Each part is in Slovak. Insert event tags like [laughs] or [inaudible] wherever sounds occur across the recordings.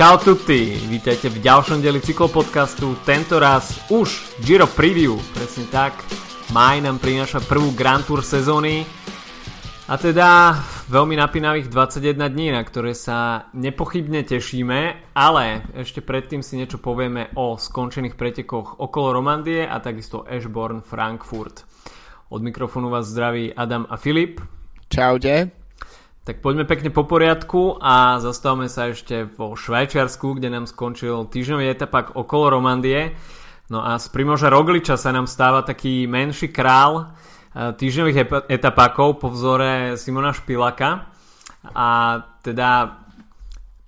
Ciao tutti, vítajte v ďalšom deli cyklopodcastu, tento raz už Giro Preview, presne tak. Maj nám prináša prvú Grand Tour sezóny a teda veľmi napínavých 21 dní, na ktoré sa nepochybne tešíme, ale ešte predtým si niečo povieme o skončených pretekoch okolo Romandie a takisto Ashbourne Frankfurt. Od mikrofónu vás zdraví Adam a Filip. Čaute. Tak poďme pekne po poriadku a zastavme sa ešte vo Švajčiarsku, kde nám skončil týždňový etapak okolo Romandie. No a z Primoža Rogliča sa nám stáva taký menší král e, týždňových etapákov po vzore Simona Špilaka. A teda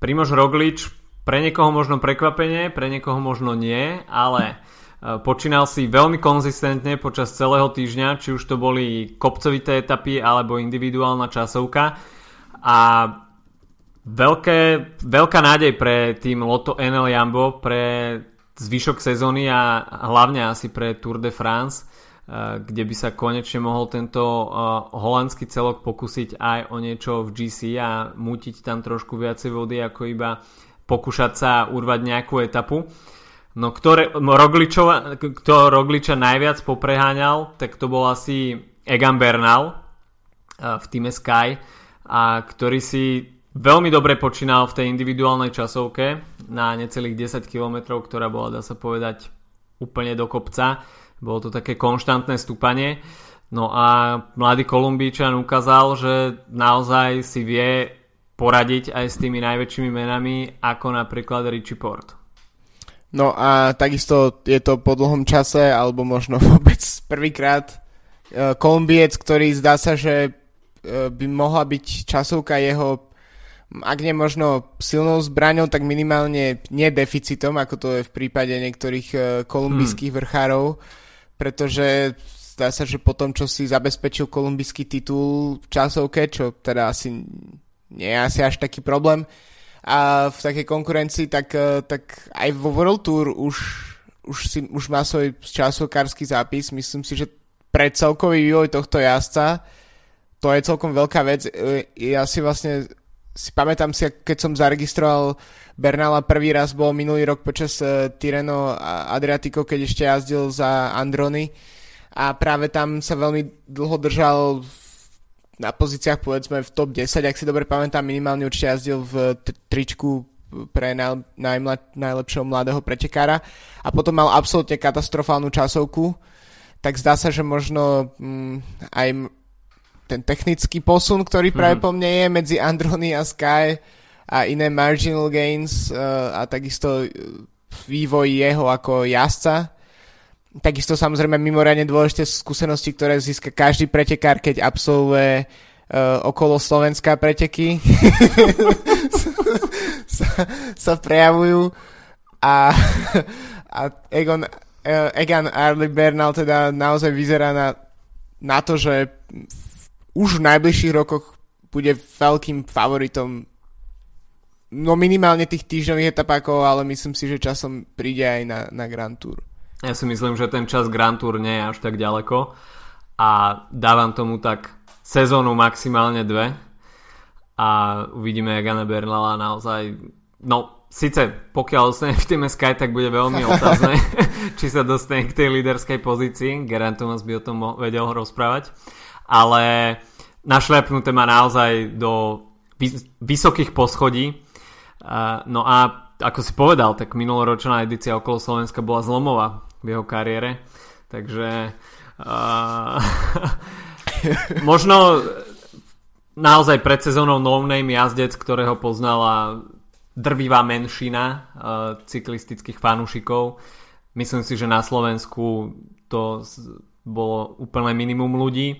Primož Roglič pre niekoho možno prekvapenie, pre niekoho možno nie, ale e, počínal si veľmi konzistentne počas celého týždňa, či už to boli kopcovité etapy alebo individuálna časovka a veľké, veľká nádej pre tým Lotto NL Jambo pre zvyšok sezóny a hlavne asi pre Tour de France, eh, kde by sa konečne mohol tento eh, holandský celok pokúsiť aj o niečo v GC a mutiť tam trošku viacej vody ako iba pokúšať sa urvať nejakú etapu. No ktoré, Rogličova, kto Rogliča najviac popreháňal, tak to bol asi Egan Bernal eh, v týme Sky, a ktorý si veľmi dobre počínal v tej individuálnej časovke na necelých 10 km, ktorá bola, dá sa povedať, úplne do kopca. Bolo to také konštantné stúpanie. No a mladý Kolumbíčan ukázal, že naozaj si vie poradiť aj s tými najväčšími menami, ako napríklad Richie Port. No a takisto je to po dlhom čase, alebo možno [laughs] vôbec prvýkrát eh, Kolumbiec, ktorý zdá sa, že E, by mohla byť časovka jeho ak nie možno silnou zbraňou, tak minimálne nie deficitom, ako to je v prípade niektorých uh, kolumbijských hmm. vrchárov, pretože zdá sa, že po tom, čo si zabezpečil kolumbijský titul v časovke, čo teda asi nie je asi až taký problém, a v takej konkurencii, tak, uh, tak aj vo World Tour už, už, si, už má svoj časovkársky zápis. Myslím si, že pre celkový vývoj tohto jazdca to je celkom veľká vec. E, ja si vlastne si pamätám si, keď som zaregistroval Bernala prvý raz, bol minulý rok počas uh, Tireno Adriatico, keď ešte jazdil za Androny. A práve tam sa veľmi dlho držal na pozíciách povedzme v top 10, ak si dobre pamätám, minimálne určite jazdil v tričku pre naj, najmla, najlepšieho mladého pretekára. A potom mal absolútne katastrofálnu časovku, tak zdá sa, že možno mm, aj ten technický posun, ktorý práve mm-hmm. po mne je medzi Androny a Sky a iné marginal gains uh, a takisto eh, vývoj jeho ako jazdca. Takisto samozrejme mimoriadne dôležité skúsenosti, ktoré získa každý pretekár, keď absolvuje uh, okolo Slovenska preteky. [laughs] sa, sa prejavujú a, a Egon, Egan Arley Bernal teda naozaj vyzerá na, na to, že už v najbližších rokoch bude veľkým favoritom no minimálne tých týždňových etapákov, ale myslím si, že časom príde aj na, na Grand Tour. Ja si myslím, že ten čas Grand Tour nie je až tak ďaleko a dávam tomu tak sezónu maximálne dve a uvidíme Jana Bernala naozaj no síce pokiaľ ostane v týme Sky, tak bude veľmi [laughs] otázne, či sa dostane k tej líderskej pozícii. Geraint Thomas by o tom vedel rozprávať ale našlepnuté ma naozaj do vysokých poschodí. No a ako si povedal, tak minuloročná edícia okolo Slovenska bola zlomová v jeho kariére. Takže uh, [laughs] možno naozaj pred sezónou no jazdec, ktorého poznala drvivá menšina uh, cyklistických fanúšikov. Myslím si, že na Slovensku to bolo úplne minimum ľudí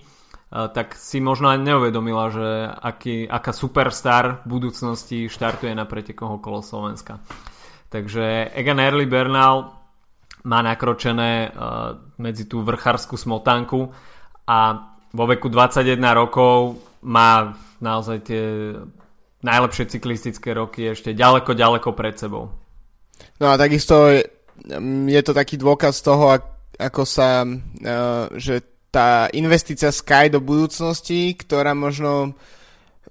tak si možno aj neuvedomila, že aký, aká superstar v budúcnosti štartuje na pretekoch okolo Slovenska. Takže Egan Early Bernal má nakročené uh, medzi tú vrchárskú smotánku a vo veku 21 rokov má naozaj tie najlepšie cyklistické roky ešte ďaleko, ďaleko pred sebou. No a takisto je to taký dôkaz toho, ako sa, uh, že tá investícia Sky do budúcnosti, ktorá možno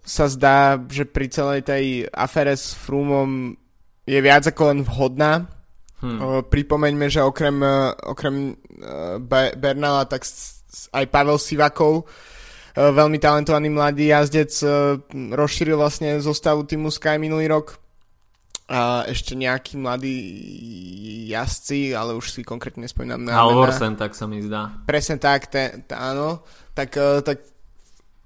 sa zdá, že pri celej tej afére s Frumom je viac ako len vhodná. Hmm. Pripomeňme, že okrem, okrem Bernala, tak aj Pavel Sivakov, veľmi talentovaný mladý jazdec, rozšíril vlastne zostavu týmu Sky minulý rok. A ešte nejakí mladí jazdci, ale už si konkrétne nespomínam na Halvorsen, tak sa mi zdá. Presne tak, te, te, áno. Tak, tak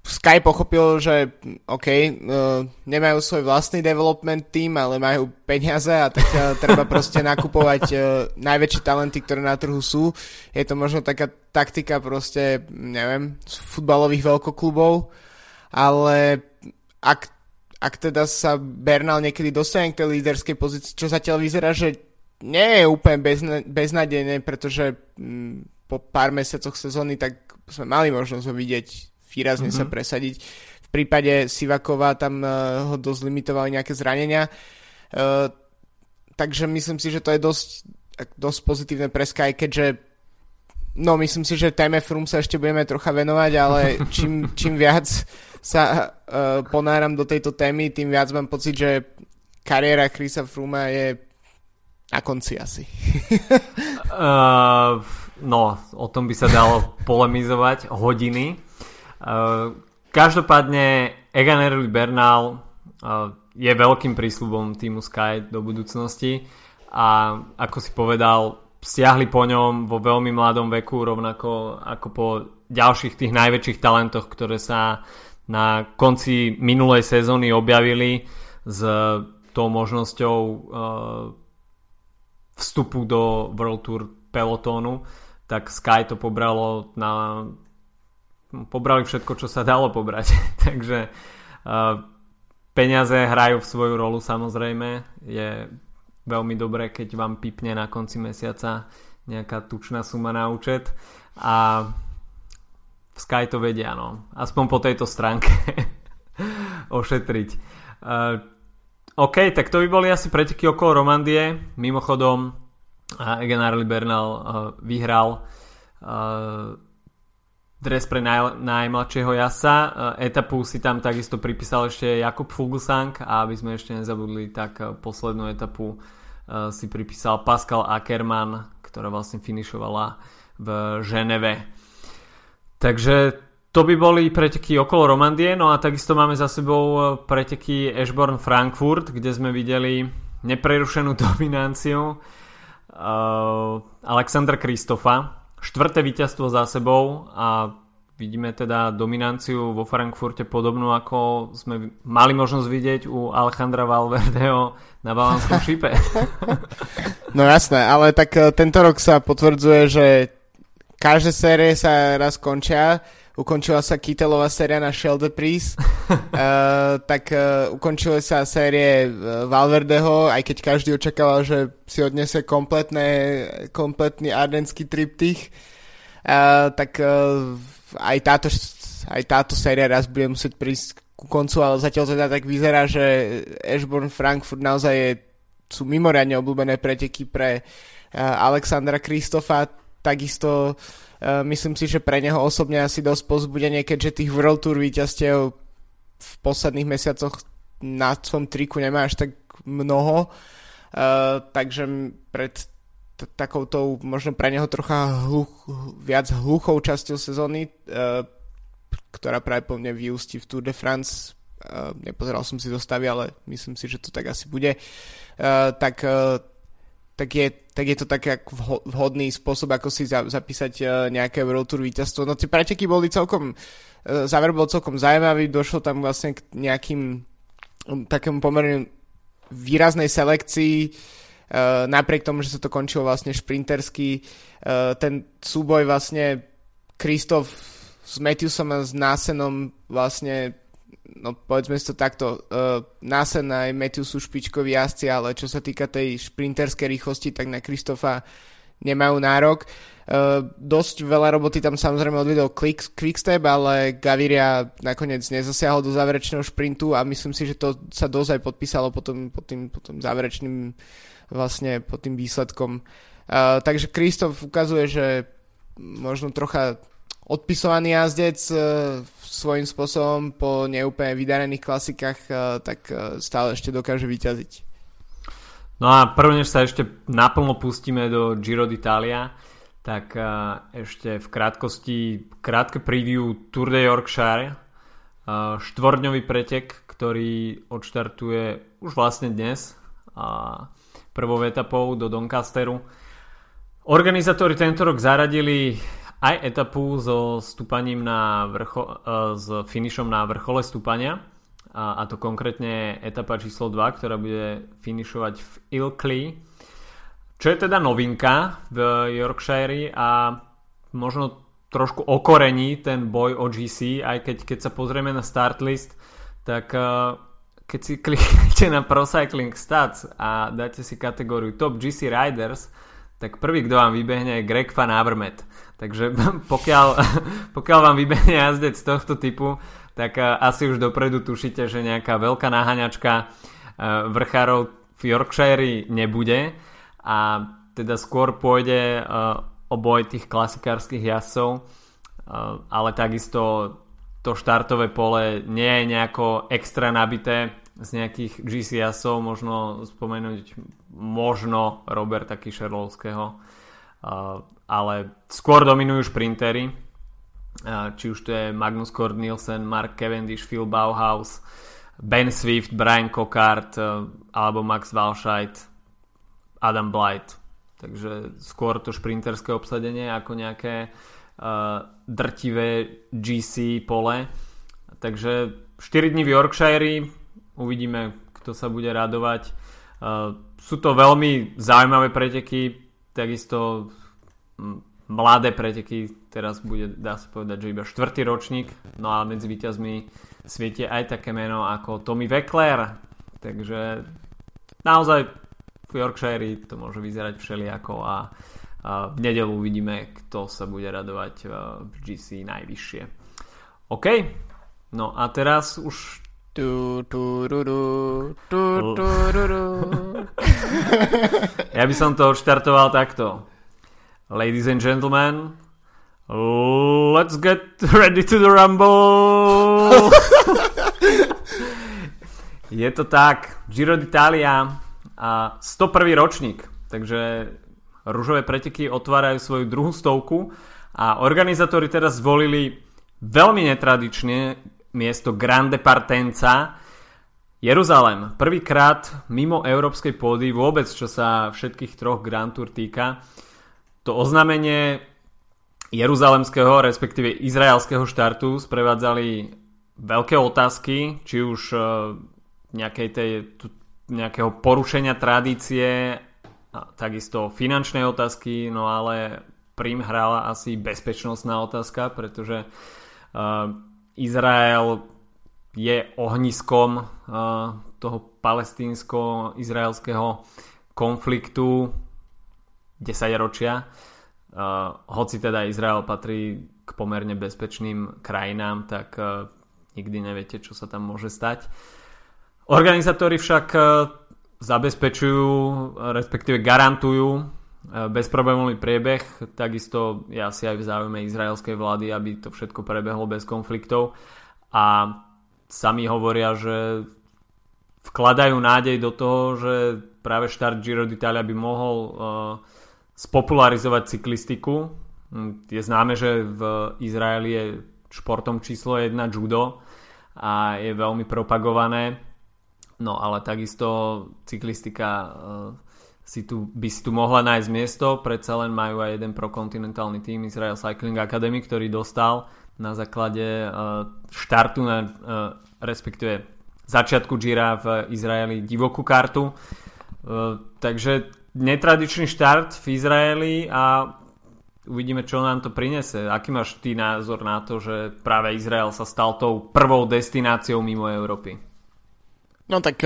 Sky pochopil, že OK, uh, nemajú svoj vlastný development team, ale majú peniaze a tak uh, treba proste nakupovať uh, najväčšie talenty, ktoré na trhu sú. Je to možno taká taktika proste, neviem, z futbalových veľkoklubov, ale ak, ak teda sa Bernal niekedy dostane k tej líderskej pozícii, čo zatiaľ vyzerá, že nie je úplne bezna- beznadejné, pretože m, mm, po pár mesiacoch sezóny tak sme mali možnosť ho vidieť výrazne mm-hmm. sa mhm. presadiť. V prípade Sivakova tam uh, ho dosť limitovali nejaké zranenia. Uh, takže myslím si, že to je dosť, dosť pozitívne pre Sky, keďže no myslím si, že téme Frum sa ešte budeme trocha venovať, ale [laughs] čím, čím viac sa uh, ponáram do tejto témy, tým viac mám pocit, že kariéra Chrisa Fruma je na konci asi. uh, [laughs] no, o tom by sa dalo polemizovať hodiny. Eh, každopádne Egan Early Bernal uh, je veľkým prísľubom týmu Sky do budúcnosti a ako si povedal, stiahli po ňom vo veľmi mladom veku, rovnako ako po ďalších tých najväčších talentoch, ktoré sa na konci minulej sezóny objavili s tou možnosťou uh, vstupu do World Tour pelotónu, tak Sky to pobralo na pobrali všetko, čo sa dalo pobrať. [laughs] Takže uh, peniaze hrajú v svoju rolu samozrejme. Je veľmi dobré, keď vám pipne na konci mesiaca nejaká tučná suma na účet a v Sky to vedia, no. Aspoň po tejto stránke [laughs] ošetriť. Uh, OK, tak to by boli asi preteky okolo Romandie. Mimochodom, uh, Egan Arli Bernal uh, vyhral uh, dres pre naj, najmladšieho jasa. E, etapu si tam takisto pripísal ešte Jakub Fuglsang a aby sme ešte nezabudli, tak e, poslednú etapu e, si pripísal Pascal Ackermann, ktorá vlastne finišovala v Ženeve. Takže to by boli preteky okolo Romandie, no a takisto máme za sebou preteky Ashborn Frankfurt, kde sme videli neprerušenú [laughs] dominanciu uh, Alexandra Kristofa, štvrté víťazstvo za sebou a vidíme teda dominanciu vo Frankfurte podobnú ako sme mali možnosť vidieť u Alejandra Valverdeho na Balanskom šipe. [laughs] No jasné, ale tak eh, tento rok sa potvrdzuje, že každé série sa raz končia ukončila sa Kytelová séria na Shell the uh, tak uh, ukončila sa série uh, Valverdeho, aj keď každý očakával, že si odnese kompletné, kompletný ardenský triptych, uh, tak uh, aj, táto, aj táto séria raz bude musieť prísť ku koncu, ale zatiaľ teda tak vyzerá, že Ashburn Frankfurt naozaj je, sú mimoriadne obľúbené preteky pre uh, Alexandra Kristofa, takisto uh, Eh, myslím si, že pre neho osobne asi dosť pozbudenie, keďže tých World Tour víťazstiev v posledných mesiacoch na tom triku nemá až tak mnoho. Uh, takže pred t- takouto možno pre neho trocha hluch, viac hluchou časťou sezóny, uh, ktorá práve po mne vyústi v Tour de France, uh, nepozeral som si zostavy, ale myslím si, že to tak asi bude, uh, tak uh, tak je, tak je to tak vhodný spôsob, ako si za, zapísať uh, nejaké World Tour víťazstvo. No tie preteky boli celkom, uh, záver bol celkom zaujímavý, došlo tam vlastne k nejakým um, takému pomerne výraznej selekcii, uh, napriek tomu, že sa to končilo vlastne šprintersky. Ten súboj vlastne Kristof s Matthewsom a s Násenom vlastne no povedzme si to takto, uh, Nasen aj Matthew sú špičkoví jazdci, ale čo sa týka tej šprinterskej rýchlosti, tak na Kristofa nemajú nárok. Uh, dosť veľa roboty tam samozrejme odvedol Quick, Quickstep, ale Gaviria nakoniec nezasiahol do záverečného šprintu a myslím si, že to sa dosť aj podpísalo potom, pod, tým, pod tým záverečným vlastne pod tým výsledkom. Uh, takže Kristof ukazuje, že možno trocha odpisovaný jazdec uh, svojím spôsobom po neúplne vydarených klasikách, uh, tak uh, stále ešte dokáže vyťaziť. No a prvne, než sa ešte naplno pustíme do Giro d'Italia, tak ešte v krátkosti krátke preview Tour de Yorkshire, štvordňový pretek, ktorý odštartuje už vlastne dnes prvou etapou do Doncasteru. Organizátori tento rok zaradili aj etapu so stúpaním na vrcho, e, s finišom na vrchole stúpania. A, to konkrétne etapa číslo 2, ktorá bude finišovať v Ilkley čo je teda novinka v Yorkshire a možno trošku okorení ten boj o GC, aj keď, keď sa pozrieme na start list, tak uh, keď si kliknete na Pro Cycling Stats a dáte si kategóriu Top GC Riders, tak prvý, kto vám vybehne, je Greg Van Avermaet. Takže [laughs] pokiaľ, [laughs] pokiaľ vám vybehne jazdec tohto typu, tak uh, asi už dopredu tušíte, že nejaká veľká naháňačka uh, vrchárov v Yorkshire nebude a teda skôr pôjde uh, o boj tých klasikárskych jazdcov, ale takisto to štartové pole nie je nejako extra nabité z nejakých GC jazdcov, možno spomenúť možno Roberta Kišerlovského, ale skôr dominujú šprintery, či už to je Magnus Kort Nielsen, Mark Cavendish, Phil Bauhaus, Ben Swift, Brian Cockart alebo Max Walscheid Adam Blight. Takže skôr to šprinterské obsadenie ako nejaké drtivé GC pole. Takže 4 dní v Yorkshire, uvidíme, kto sa bude radovať. Uh, sú to veľmi zaujímavé preteky, takisto mladé preteky, teraz bude, dá sa povedať, že iba štvrtý ročník, no a medzi víťazmi svieti aj také meno ako Tommy Weckler, takže naozaj v Yorkshire to môže vyzerať všelijako a, a v nedelu uvidíme, kto sa bude radovať e, v GC najvyššie. OK, no a teraz už tu, tu, ru, ru, tu, tu, ru, ru. [laughs] ja by som to odštartoval takto. Ladies and gentlemen, let's get ready to the rumble! [laughs] Je to tak, Giro d'Italia a 101. ročník, takže rúžové preteky otvárajú svoju druhú stovku a organizátori teraz zvolili veľmi netradične miesto Grande Partenza Jeruzalem. Prvýkrát mimo európskej pôdy vôbec, čo sa všetkých troch Grand Tour týka. To oznámenie jeruzalemského, respektíve izraelského štartu sprevádzali veľké otázky, či už e, nejakej tej nejakého porušenia tradície, takisto finančné otázky, no ale prím hrala asi bezpečnostná otázka, pretože uh, Izrael je ohniskom uh, toho palestínsko-izraelského konfliktu 10 ročia. Uh, hoci teda Izrael patrí k pomerne bezpečným krajinám, tak uh, nikdy neviete, čo sa tam môže stať. Organizátori však zabezpečujú, respektíve garantujú bezproblémový priebeh, takisto je asi aj v záujme izraelskej vlády, aby to všetko prebehlo bez konfliktov a sami hovoria, že vkladajú nádej do toho, že práve štart Giro d'Italia by mohol uh, spopularizovať cyklistiku. Hm, je známe, že v Izraeli je športom číslo 1 judo a je veľmi propagované No ale takisto cyklistika uh, si tu, by si tu mohla nájsť miesto, predsa len majú aj jeden prokontinentálny tým Israel Cycling Academy, ktorý dostal na základe uh, štartu na uh, respektíve začiatku Gira v Izraeli divokú kartu. Uh, takže netradičný štart v Izraeli a uvidíme, čo nám to prinese. Aký máš ty názor na to, že práve Izrael sa stal tou prvou destináciou mimo Európy? No tak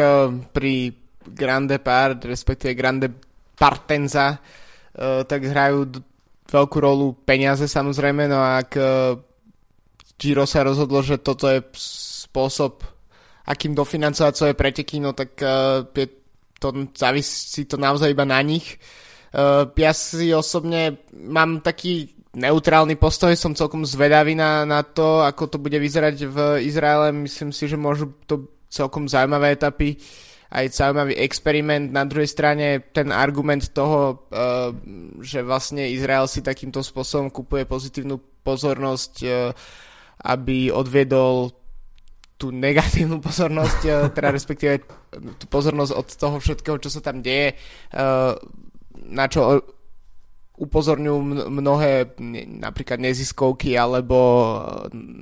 pri Grande Part, respektíve Grande Partenza, uh, tak hrajú veľkú rolu peniaze samozrejme, no a ak uh, Giro sa rozhodlo, že toto je spôsob, akým dofinancovať svoje preteky, no tak uh, je to závisí to naozaj iba na nich. Uh, ja si osobne mám taký neutrálny postoj, som celkom zvedavý na, na to, ako to bude vyzerať v Izraele. Myslím si, že môžu to celkom zaujímavé etapy aj zaujímavý experiment. Na druhej strane ten argument toho, uh, že vlastne Izrael si takýmto spôsobom kupuje pozitívnu pozornosť, uh, aby odviedol tú negatívnu pozornosť, uh, teda respektíve tú pozornosť od toho všetkého, čo sa tam deje, na čo upozorňujú mnohé napríklad neziskovky alebo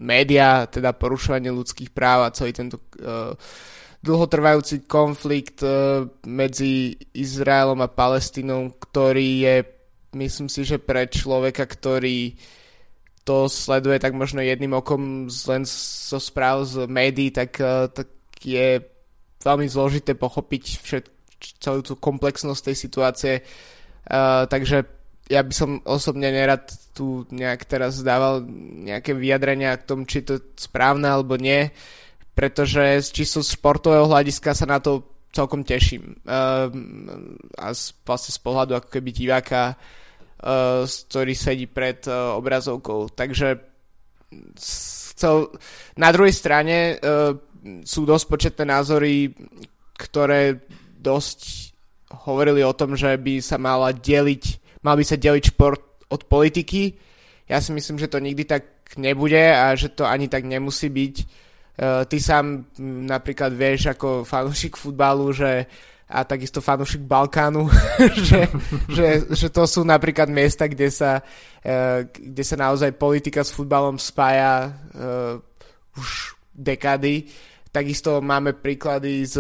média, teda porušovanie ľudských práv a celý tento uh, dlhotrvajúci konflikt e, medzi Izraelom a Palestínou, ktorý je, myslím si, že pre človeka, ktorý to sleduje tak možno jedným okom len zo so správ z médií, tak, e, tak je veľmi zložité pochopiť všet, celú tú komplexnosť tej situácie. Uh, takže ja by som osobne nerad tu nejak teraz dával nejaké vyjadrenia k tomu, či to je správne alebo nie. Uh, pretože z čisto športového hľadiska sa na to celkom teším. Uh, a z, vlastne z pohľadu ako keby diváka, uh, ktorý sedí pred uh, obrazovkou. Takže chcel, na druhej strane uh, sú dosť početné názory, ktoré dosť hovorili o tom, že by sa mala deliť, mal by sa deliť šport od politiky. Ja si myslím, že to nikdy tak nebude a že to ani tak nemusí byť ty sám napríklad vieš ako fanúšik futbalu, že a takisto fanúšik Balkánu, [laughs] že, že, že to sú napríklad miesta, kde sa, uh, kde sa naozaj politika s futbalom spája uh, už dekady. Takisto máme príklady z,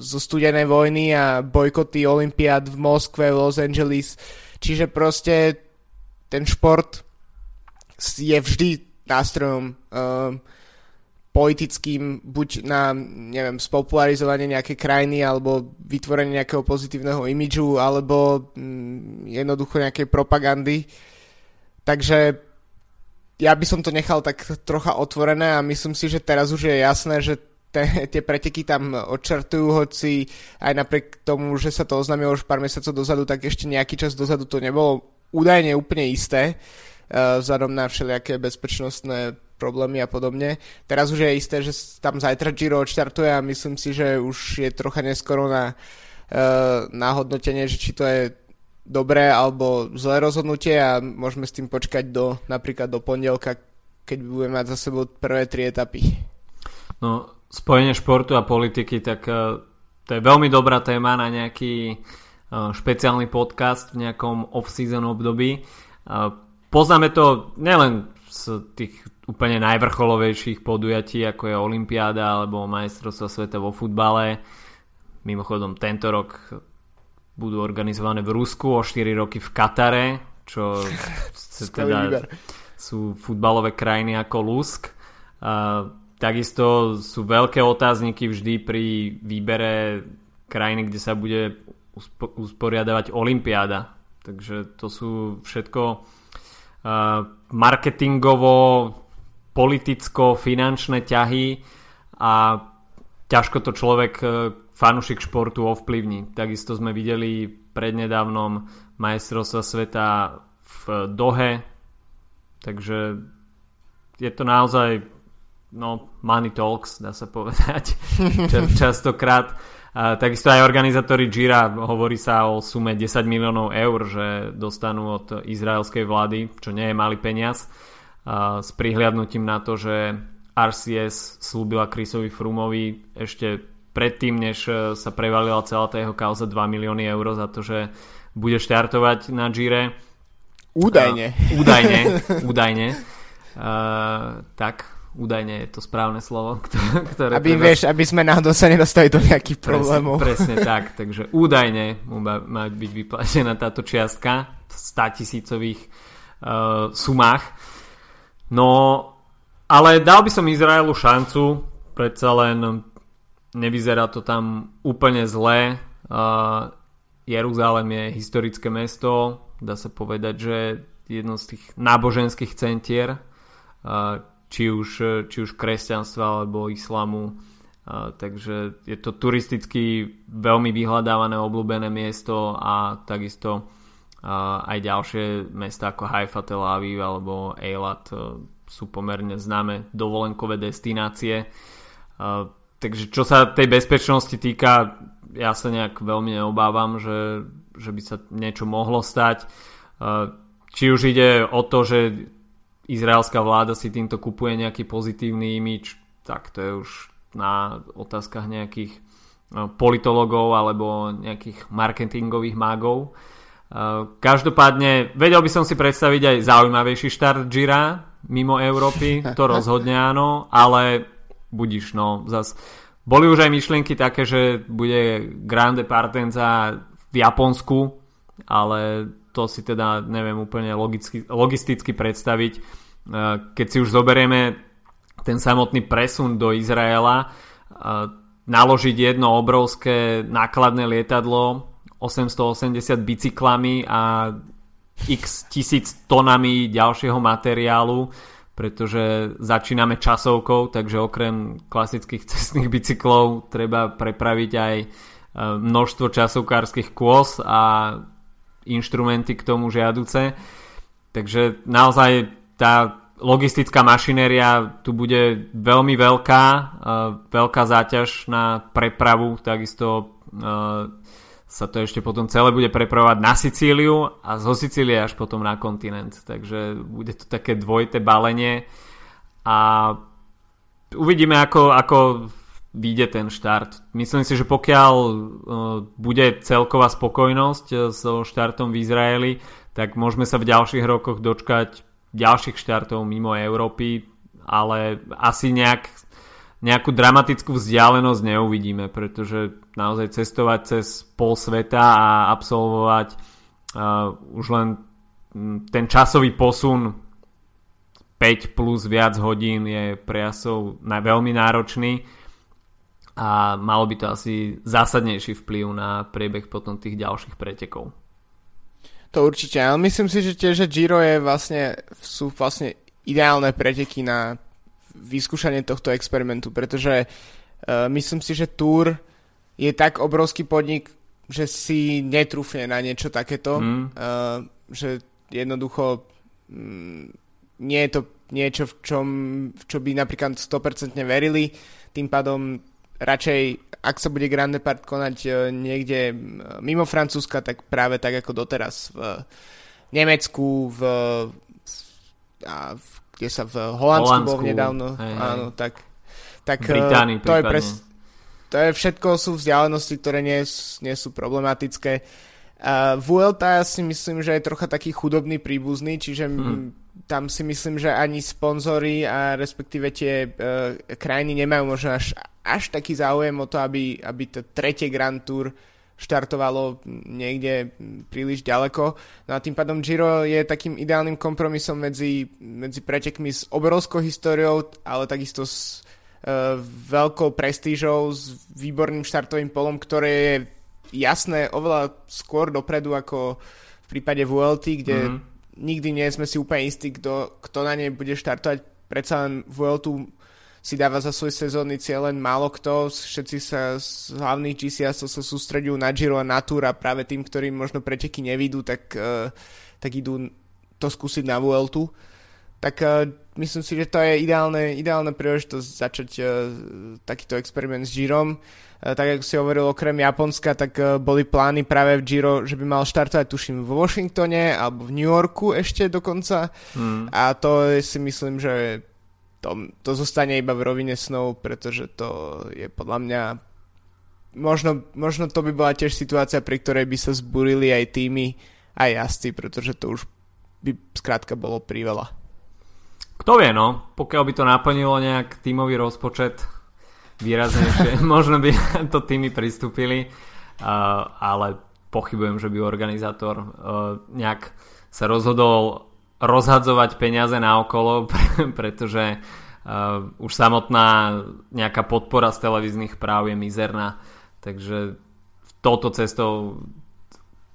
zo studenej vojny a bojkoty Olympiád v Moskve, Los Angeles. Čiže proste ten šport je vždy nástrojom uh, politickým, buď na, neviem, spopularizovanie nejakej krajiny, alebo vytvorenie nejakého pozitívneho imidžu, alebo mm, jednoducho nejakej propagandy. Takže ja by som to nechal tak trocha otvorené a myslím si, že teraz už je jasné, že te, [laughs] tie preteky tam odčartujú, hoci aj napriek tomu, že sa to oznámilo už pár mesiacov dozadu, tak ešte nejaký čas dozadu to nebolo údajne úplne isté, uh, vzhľadom na všelijaké bezpečnostné problémy a podobne. Teraz už je isté, že tam zajtra Giro odštartuje a myslím si, že už je trocha neskoro na, uh, na hodnotenie, že či to je dobré alebo zlé rozhodnutie a môžeme s tým počkať do, napríklad do pondelka, keď budeme mať za sebou prvé tri etapy. No, spojenie športu a politiky, tak uh, to je veľmi dobrá téma na nejaký uh, špeciálny podcast v nejakom off-season období. Poznáme to nielen z tých úplne najvrcholovejších podujatí, ako je Olympiáda alebo majstrovstvo sveta vo futbale. Mimochodom tento rok budú organizované v Rusku, o 4 roky v Katare, čo [laughs] teda sú futbalové krajiny ako Lusk. A, takisto sú veľké otázniky vždy pri výbere krajiny, kde sa bude uspo- usporiadavať Olympiáda. Takže to sú všetko uh, marketingovo politicko-finančné ťahy a ťažko to človek, e, fanúšik športu ovplyvní. Takisto sme videli prednedávnom majstrovstva sveta v Dohe, takže je to naozaj no, money talks, dá sa povedať, [laughs] častokrát. A takisto aj organizátori Gira hovorí sa o sume 10 miliónov eur, že dostanú od izraelskej vlády, čo nie je malý peniaz s prihliadnutím na to, že RCS slúbila Chrisovi Frumovi ešte predtým, než e, sa prevalila celá tá jeho kauza 2 milióny eur za to, že bude štartovať na Gire. Údajne. Uh, údajne, údajne. Uh, tak, údajne je to správne slovo, ktoré... Aby, treba... vieš, aby sme náhodou sa nedostali do nejakých problémov. Presne, presne tak, takže údajne mu má byť vyplatená táto čiastka v 100 tisícových uh, sumách. No, ale dal by som Izraelu šancu, predsa len nevyzerá to tam úplne zle. Uh, Jeruzalem je historické mesto, dá sa povedať, že jedno z tých náboženských centier, uh, či už, či už kresťanstva alebo islamu. Uh, takže je to turisticky veľmi vyhľadávané, obľúbené miesto a takisto aj ďalšie mesta ako Haifa, Tel Aviv alebo Eilat e, sú pomerne známe dovolenkové destinácie. E, takže čo sa tej bezpečnosti týka, ja sa nejak veľmi neobávam, že, že by sa niečo mohlo stať. Či už ide o to, že izraelská vláda si týmto kupuje nejaký pozitívny imič, tak to je už na otázkach nejakých politologov alebo nejakých marketingových mágov. Každopádne vedel by som si predstaviť aj zaujímavejší štart Gira mimo Európy, to rozhodne áno, ale budíš, no, zas boli už aj myšlienky také, že bude Grande Partenza v Japonsku, ale to si teda neviem úplne logicky, logisticky predstaviť. E, keď si už zoberieme ten samotný presun do Izraela, e, naložiť jedno obrovské nákladné lietadlo 880 bicyklami a x tisíc tonami ďalšieho materiálu pretože začíname časovkou, takže okrem klasických cestných bicyklov treba prepraviť aj e, množstvo časovkárskych kôz a inštrumenty k tomu žiaduce. Takže naozaj tá logistická mašinéria tu bude veľmi veľká, e, veľká záťaž na prepravu, takisto e, sa to ešte potom celé bude prepravovať na Sicíliu a zo Sicílie až potom na kontinent. Takže bude to také dvojité balenie a uvidíme ako, ako vyjde ten štart. Myslím si, že pokiaľ uh, bude celková spokojnosť uh, so štartom v Izraeli, tak môžeme sa v ďalších rokoch dočkať ďalších štartov mimo Európy, ale asi nejak nejakú dramatickú vzdialenosť neuvidíme, pretože naozaj cestovať cez pol sveta a absolvovať uh, už len ten časový posun 5 plus viac hodín je pre jasov veľmi náročný a malo by to asi zásadnejší vplyv na priebeh potom tých ďalších pretekov. To určite, ale myslím si, že tiež, že Giro je vlastne, sú vlastne ideálne preteky na vyskúšanie tohto experimentu, pretože uh, myslím si, že Tour je tak obrovský podnik, že si netrúfne na niečo takéto, mm. uh, že jednoducho um, nie je to niečo, v čom v čo by napríklad 100% verili, tým pádom radšej, ak sa bude Grand Depart konať uh, niekde mimo Francúzska, tak práve tak ako doteraz v Nemecku, v, a v kde sa v Holandsku, Holandsku bol nedávno, hej, áno, tak, tak Británii, to je pres, to je všetko sú vzdialenosti, ktoré nie, nie sú problematické. Uh, Vuelta ja si myslím, že je trocha taký chudobný príbuzný, čiže hmm. tam si myslím, že ani sponzory a respektíve tie uh, krajiny nemajú možno až, až taký záujem o to, aby, aby to tretie Grand Tour štartovalo niekde príliš ďaleko. No a tým pádom Giro je takým ideálnym kompromisom medzi, medzi pretekmi s obrovskou históriou, ale takisto s uh, veľkou prestížou, s výborným štartovým polom, ktoré je jasné oveľa skôr dopredu ako v prípade VLT, kde mm-hmm. nikdy nie sme si úplne istí, kto, kto na nej bude štartovať. Predsa len VLT si dáva za svoj sezónny cieľ len málo kto, všetci sa z hlavných GCS sa sústredujú na Giro a na Tour a práve tým, ktorým možno preteky nevidú, tak, uh, tak idú to skúsiť na Vueltu. Tak uh, myslím si, že to je ideálne, ideálne príležitosť začať uh, takýto experiment s Girom. Tak ako si hovoril, okrem Japonska, tak boli plány práve v Giro, že by mal štartovať, tuším, vo Washingtone alebo v New Yorku ešte dokonca. Hmm. A to si myslím, že to, to zostane iba v rovine snov, pretože to je podľa mňa možno, možno to by bola tiež situácia, pri ktorej by sa zburili aj týmy, aj jazdci, pretože to už by skrátka bolo priveľa. Kto vie, no, pokiaľ by to naplnilo nejak tímový rozpočet výraznejšie, [laughs] možno by to týmy pristúpili, uh, ale pochybujem, že by organizátor uh, nejak sa rozhodol rozhadzovať peniaze na okolo, [laughs] pretože uh, už samotná nejaká podpora z televíznych práv je mizerná. Takže touto cestou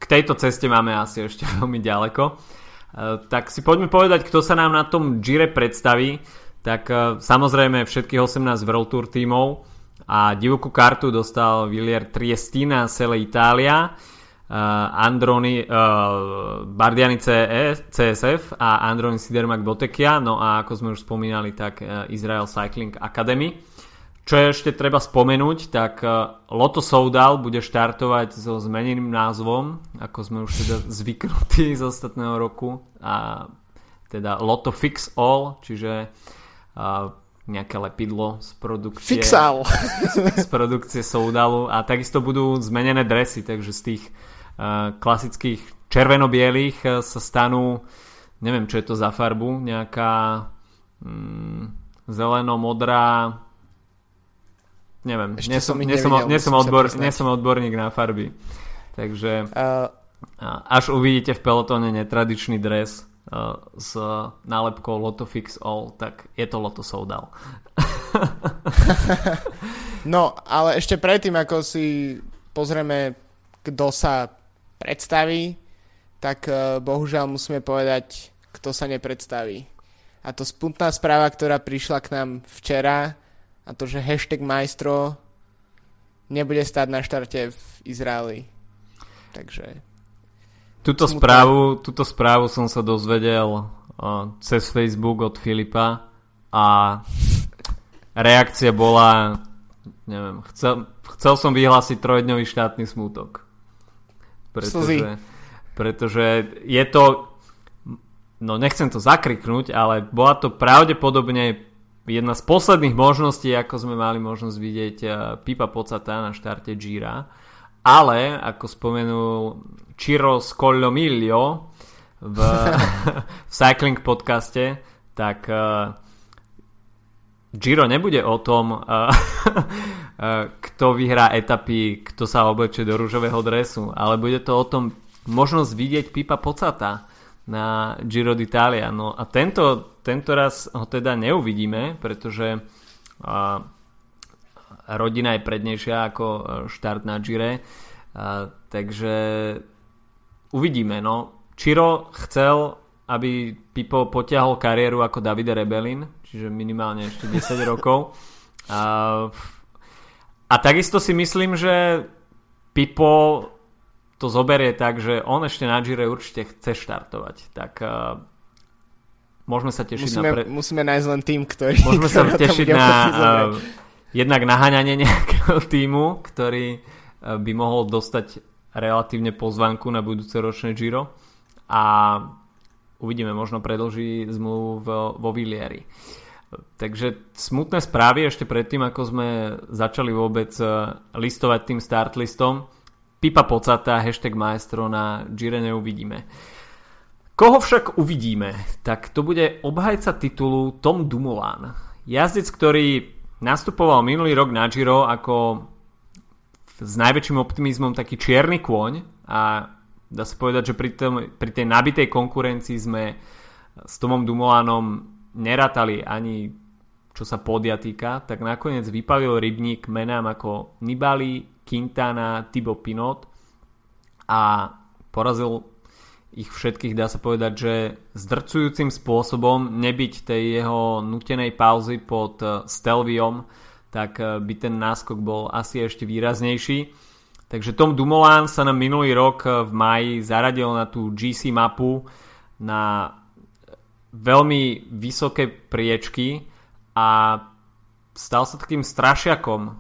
k tejto ceste máme asi ešte [laughs] veľmi ďaleko. Uh, tak si poďme povedať, kto sa nám na tom Gire predstaví. Tak uh, samozrejme všetkých 18 World Tour tímov a divokú kartu dostal Villier Triestina Sele Italia uh, Androni uh, Bardiani CE, CSF a Androni Sidermak Botekia no a ako sme už spomínali tak uh, Israel Cycling Academy čo je ešte treba spomenúť, tak Loto Soudal bude štartovať so zmeneným názvom, ako sme už teda [laughs] zvyknutí z ostatného roku. A teda Loto Fix All, čiže nejaké lepidlo z produkcie Fixal. [laughs] z produkcie Soudalu a takisto budú zmenené dresy, takže z tých uh, klasických červeno-bielých uh, sa stanú neviem čo je to za farbu, nejaká um, zeleno-modrá neviem, nie som, nie, som, nie, som odbor, nie som odborník na farby takže uh, až uvidíte v pelotóne netradičný dres s nálepkou Lotto Fix All, tak je to Lotto Soudal. [laughs] no, ale ešte predtým, ako si pozrieme, kto sa predstaví, tak e, bohužiaľ musíme povedať, kto sa nepredstaví. A to sputná správa, ktorá prišla k nám včera, a to, že hashtag majstro nebude stať na štarte v Izraeli. Takže Tuto správu, túto správu som sa dozvedel uh, cez Facebook od Filipa a reakcia bola neviem, chcel, chcel som vyhlásiť trojdňový štátny smútok. Pretože, pretože je to no nechcem to zakriknúť, ale bola to pravdepodobne jedna z posledných možností, ako sme mali možnosť vidieť uh, Pipa Pocata na štarte Gira. Ale, ako spomenul Ciro Scollomiglio v, [laughs] v Cycling podcaste, tak uh, Giro nebude o tom, uh, [laughs] kto vyhrá etapy, kto sa obleče do rúžového dresu, ale bude to o tom možnosť vidieť Pipa Pocata na Giro d'Italia. No a tento, tento raz ho teda neuvidíme, pretože uh, rodina je prednejšia ako štart na Gire. Uh, takže uvidíme, no. Čiro chcel, aby Pipo potiahol kariéru ako Davide Rebelin, čiže minimálne ešte 10 rokov. A, a takisto si myslím, že Pipo to zoberie tak, že on ešte na Gire určite chce štartovať. Tak uh, môžeme sa tešiť musíme, na... Pre... Musíme nájsť len tým, ktorý... Môžeme sa tešiť na uh, jednak naháňanie [laughs] nejakého týmu, ktorý uh, by mohol dostať relatívne pozvanku na budúce ročné Giro a uvidíme, možno predlží zmluvu vo Vilieri. Takže smutné správy ešte predtým, ako sme začali vôbec e, listovať tým start listom. Pipa Pocata, hashtag maestro na Gire neuvidíme. Koho však uvidíme? Tak to bude obhajca titulu Tom Dumoulin. Jazdec, ktorý nastupoval minulý rok na Giro ako s najväčším optimizmom taký čierny kôň a dá sa povedať, že pri, tom, pri tej nabitej konkurencii sme s Tomom Dumolanom nerátali ani čo sa podia týka, tak nakoniec vypavil rybník menám ako Nibali, Quintana, Thibaut Pinot a porazil ich všetkých, dá sa povedať, že zdrcujúcim spôsobom nebyť tej jeho nutenej pauzy pod Stelviom, tak eh, by ten náskok bol asi ešte výraznejší. Takže Tom Dumoulin sa nám minulý rok eh, v maji zaradil na tú GC mapu na veľmi vysoké priečky a stal sa takým strašiakom uh,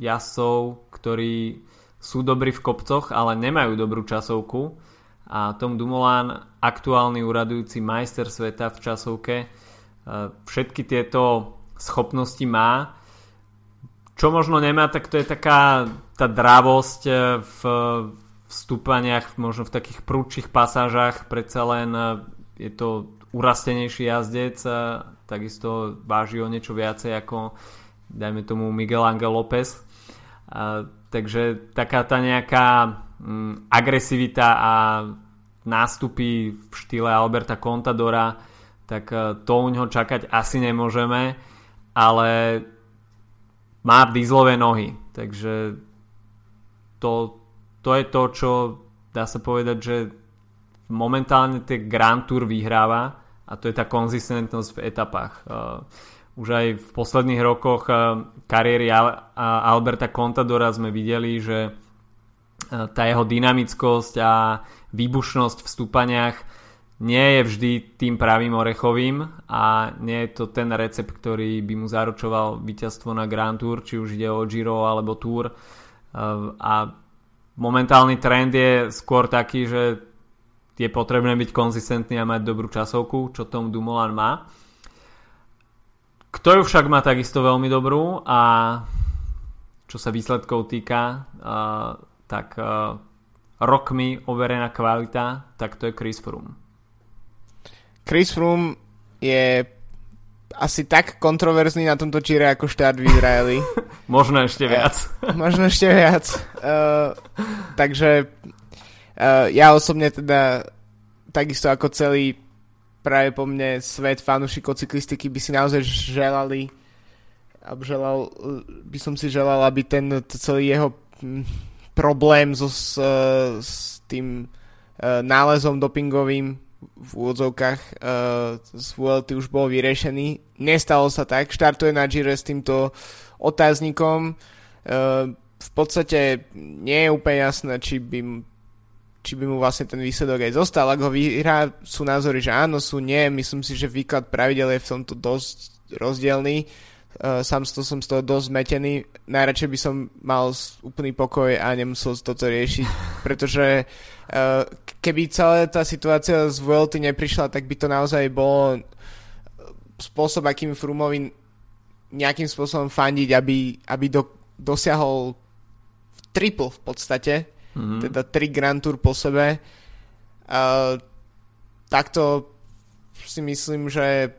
jazdcov, ktorí sú dobrí v kopcoch, ale nemajú dobrú časovku. A Tom Dumoulin, aktuálny uradujúci majster sveta v časovke, uh, všetky tieto schopnosti má čo možno nemá, tak to je taká tá dravosť e, v vstúpaniach, možno v takých prúdších pasážach, predsa len e, je to urastenejší jazdec, takisto váži o niečo viacej ako dajme tomu Miguel Angel López. Takže taká tá nejaká mm, agresivita a nástupy v štýle Alberta Contadora, tak e, to u neho čakať asi nemôžeme, ale má dýzlové nohy, takže to, to je to, čo dá sa povedať, že momentálne tie Grand Tour vyhráva a to je tá konzistentnosť v etapách. Uh, už aj v posledných rokoch uh, kariéry Al- Alberta Contadora sme videli, že uh, tá jeho dynamickosť a výbušnosť v stúpaniach nie je vždy tým pravým orechovým a nie je to ten recept, ktorý by mu zaručoval víťazstvo na Grand Tour, či už ide o Giro alebo Tour. A momentálny trend je skôr taký, že je potrebné byť konzistentný a mať dobrú časovku, čo Tom Dumoulin má. Kto ju však má takisto veľmi dobrú a čo sa výsledkov týka, uh, tak uh, rokmi overená kvalita, tak to je Chris Froome. Chris Froome je asi tak kontroverzný na tomto číre ako štart v Izraeli. [laughs] Možno ešte viac. Možno ešte viac. Uh, takže uh, ja osobne teda takisto ako celý práve po mne svet fanúšikov cyklistiky by si naozaj želali želal, by som si želal, aby ten celý jeho hm, problém so, s, s tým nálezom dopingovým v úvodzovkách z VLT už bol vyriešený. Nestalo sa tak, štartuje na Gire s týmto otáznikom. V podstate nie je úplne jasné, či by, či by mu vlastne ten výsledok aj zostal. Ak ho vyhrá, sú názory, že áno, sú nie. Myslím si, že výklad pravidel je v tomto dosť rozdielný. Uh, sám to som z toho dosť zmetený. Najradšej by som mal úplný pokoj a nemusel toto riešiť, [laughs] pretože uh, keby celá tá situácia z VLT neprišla, tak by to naozaj bolo spôsob, akým Frumovi nejakým spôsobom fandiť, aby, aby do, dosiahol triple v podstate, mm-hmm. teda tri Grand Tour po sebe. Uh, takto si myslím, že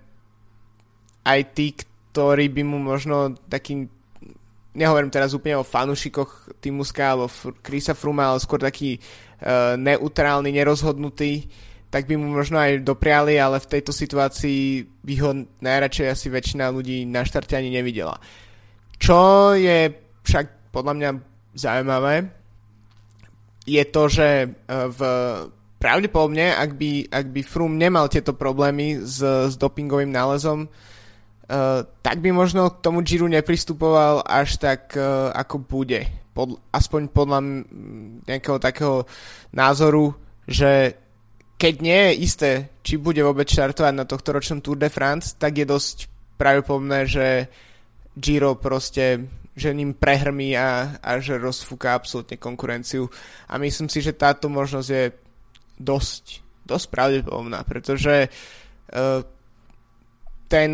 aj tí, ktorí by mu možno takým nehovorím teraz úplne o fanúšikoch Timuska alebo Krisa Fruma, ale skôr taký uh, neutrálny, nerozhodnutý, tak by mu možno aj dopriali, ale v tejto situácii by ho najradšej asi väčšina ľudí na štarte ani nevidela. Čo je však podľa mňa zaujímavé, je to, že uh, v pravdepodobne, ak by, ak by Frum nemal tieto problémy s, s dopingovým nálezom, Uh, tak by možno k tomu Giro nepristupoval až tak, uh, ako bude. Pod, aspoň podľa nejakého takého názoru, že keď nie je isté, či bude vôbec štartovať na tohto ročnom Tour de France, tak je dosť pravdepodobné, že Giro proste že ním prehrmí a, a že rozfúka absolútne konkurenciu. A myslím si, že táto možnosť je dosť, dosť pravdepodobná, pretože uh, ten,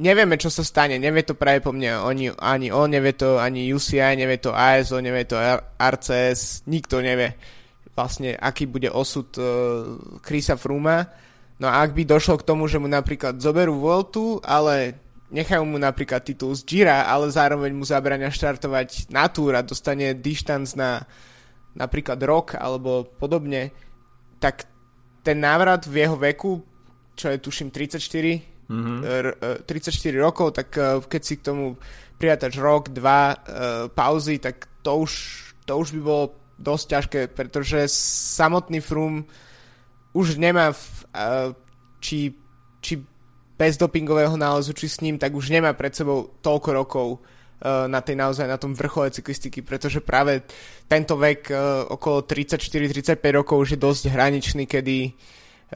nevieme, čo sa stane, nevie to práve po mne oni, ani on, nevie to ani UCI, nevie to ASO, nevie to RCS, nikto nevie vlastne, aký bude osud uh, Fruma. No a ak by došlo k tomu, že mu napríklad zoberú Voltu, ale nechajú mu napríklad titul z Gira, ale zároveň mu zabrania štartovať na túr a dostane distanc na napríklad rok alebo podobne, tak ten návrat v jeho veku, čo je tuším 34, mm-hmm. 34 rokov, tak e, keď si k tomu prijatač rok, dva e, pauzy, tak to už, to už by bolo dosť ťažké, pretože samotný Frum už nemá v, e, či, či bez dopingového nálezu, či s ním, tak už nemá pred sebou toľko rokov na tej naozaj na tom vrchole cyklistiky, pretože práve tento vek okolo 34-35 rokov už je dosť hraničný, kedy,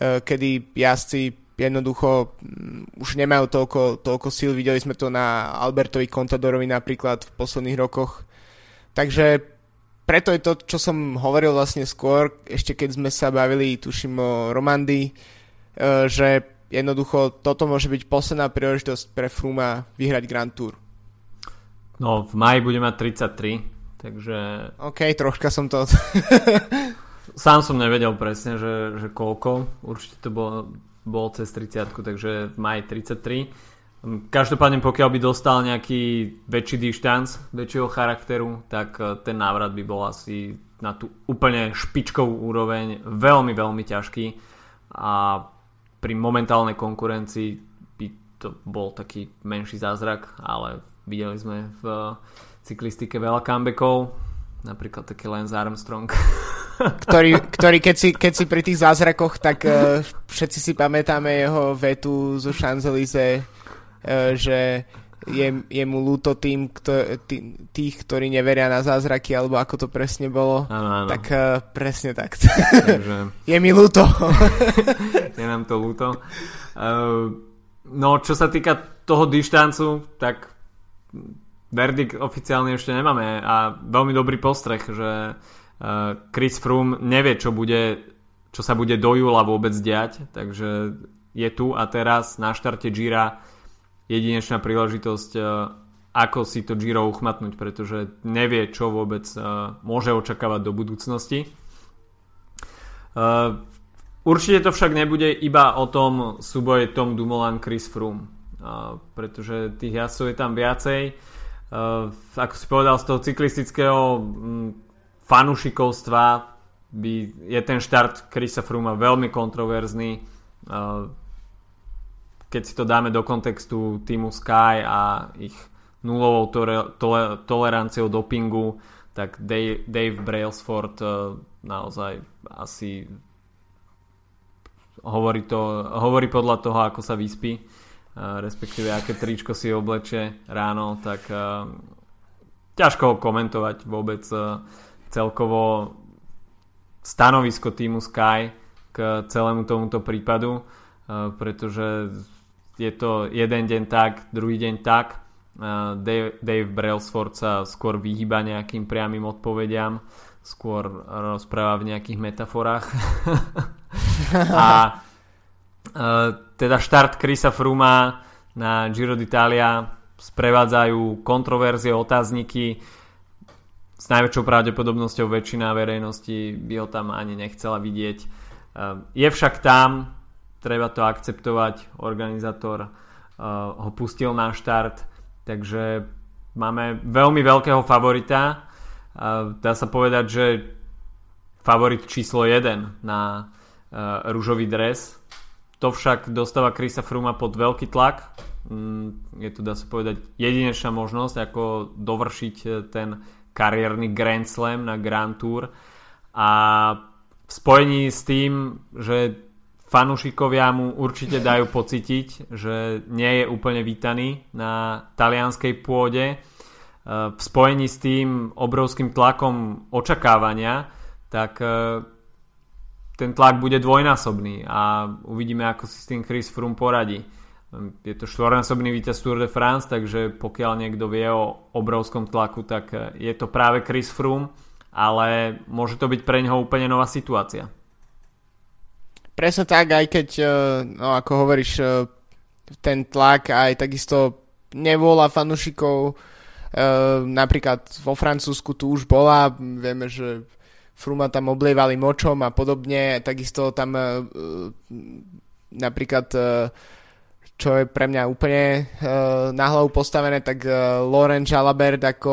kedy jazdci jednoducho um, už nemajú toľko, toľko síl. Videli sme to na Albertovi Contadorovi napríklad v posledných rokoch. Takže preto je to, čo som hovoril vlastne skôr, ešte keď sme sa bavili, tuším o Romandii, uh, že jednoducho toto môže byť posledná príležitosť pre Fruma vyhrať Grand Tour. No, v maji bude mať 33, takže... OK, troška som to... [laughs] Sám som nevedel presne, že, že koľko. Určite to bolo bol cez 30 takže maj 33. Každopádne pokiaľ by dostal nejaký väčší dištanc, väčšieho charakteru, tak e, ten návrat by bol asi na tú úplne špičkovú úroveň veľmi, veľmi ťažký a pri momentálnej konkurencii by to bol taký menší zázrak, ale videli sme v cyklistike veľa comebackov, napríklad taký Lance Armstrong. [laughs] ktorý, ktorý keď, si, keď si pri tých zázrakoch, tak uh, všetci si pamätáme jeho vetu zo Champs-Élysées, uh, že je, je mu ľúto tým, kto, tý, tých, ktorí neveria na zázraky, alebo ako to presne bolo. Ano, ano. Tak uh, presne tak. Takže... [laughs] je mi ľúto. [laughs] je nám to ľúto. Uh, no, čo sa týka toho dištancu, tak verdikt oficiálne ešte nemáme a veľmi dobrý postreh, že uh, Chris Froome nevie, čo bude čo sa bude do júla vôbec diať, takže je tu a teraz na štarte Gira jedinečná príležitosť e, ako si to Giro uchmatnúť, pretože nevie, čo vôbec e, môže očakávať do budúcnosti. E, určite to však nebude iba o tom súboje Tom Dumoulin Chris Froome, pretože tých jazdcov je tam viacej. Ako si povedal, z toho cyklistického fanušikovstva by, je ten štart Chrisa Froome veľmi kontroverzný keď si to dáme do kontextu týmu Sky a ich nulovou tole, tole, toleranciou dopingu, tak Dave, Dave Brailsford uh, naozaj asi hovorí, to, hovorí podľa toho, ako sa vyspí, uh, respektíve aké tričko si obleče ráno, tak uh, ťažko ho komentovať vôbec celkovo stanovisko týmu Sky k celému tomuto prípadu, pretože je to jeden deň tak, druhý deň tak. Dave, Dave Brailsford sa skôr vyhýba nejakým priamým odpovediam, skôr rozpráva v nejakých metaforách. [laughs] a teda štart Chrisa Fruma na Giro d'Italia sprevádzajú kontroverzie, otázniky. S najväčšou pravdepodobnosťou väčšina verejnosti by ho tam ani nechcela vidieť. Je však tam, treba to akceptovať, organizátor uh, ho pustil na štart, takže máme veľmi veľkého favorita. Uh, dá sa povedať, že favorit číslo 1 na uh, rúžový dres. To však dostáva Krisa Fruma pod veľký tlak. Mm, je to, dá sa povedať, jedinečná možnosť, ako dovršiť ten kariérny Grand Slam na Grand Tour. A v spojení s tým, že fanúšikovia mu určite dajú pocítiť, že nie je úplne vítaný na talianskej pôde. E, v spojení s tým obrovským tlakom očakávania, tak e, ten tlak bude dvojnásobný a uvidíme, ako si s tým Chris Froome poradí. E, je to štvornásobný víťaz Tour de France, takže pokiaľ niekto vie o obrovskom tlaku, tak je to práve Chris Froome, ale môže to byť pre neho úplne nová situácia. Presne tak, aj keď, e, no ako hovoríš, e, ten tlak aj takisto nevôľa fanúšikov, e, napríklad vo Francúzsku tu už bola, vieme, že Fruma tam oblievali močom a podobne, takisto tam napríklad čo je pre mňa úplne uh, na hlavu postavené, tak uh, Laurent Jalabert ako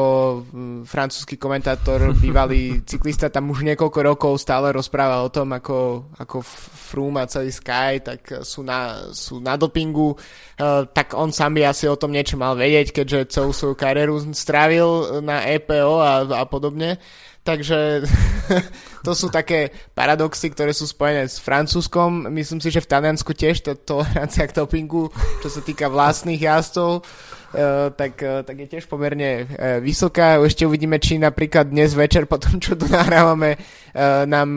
um, francúzsky komentátor, [laughs] bývalý cyklista, tam už niekoľko rokov stále rozpráva o tom, ako, ako Froome a celý Sky tak sú na, sú na dopingu. Uh, tak on sám by asi o tom niečo mal vedieť, keďže celú svoju kariéru strávil na EPO a, a podobne. Takže [laughs] to sú také paradoxy, ktoré sú spojené s Francúzskom. Myslím si, že v Taliansku tiež tá tolerancia k dopingu, čo sa týka vlastných jazdcov, Uh, tak, uh, tak je tiež pomerne uh, vysoká. Ešte uvidíme, či napríklad dnes večer, po tom, čo tu nahrávame, nám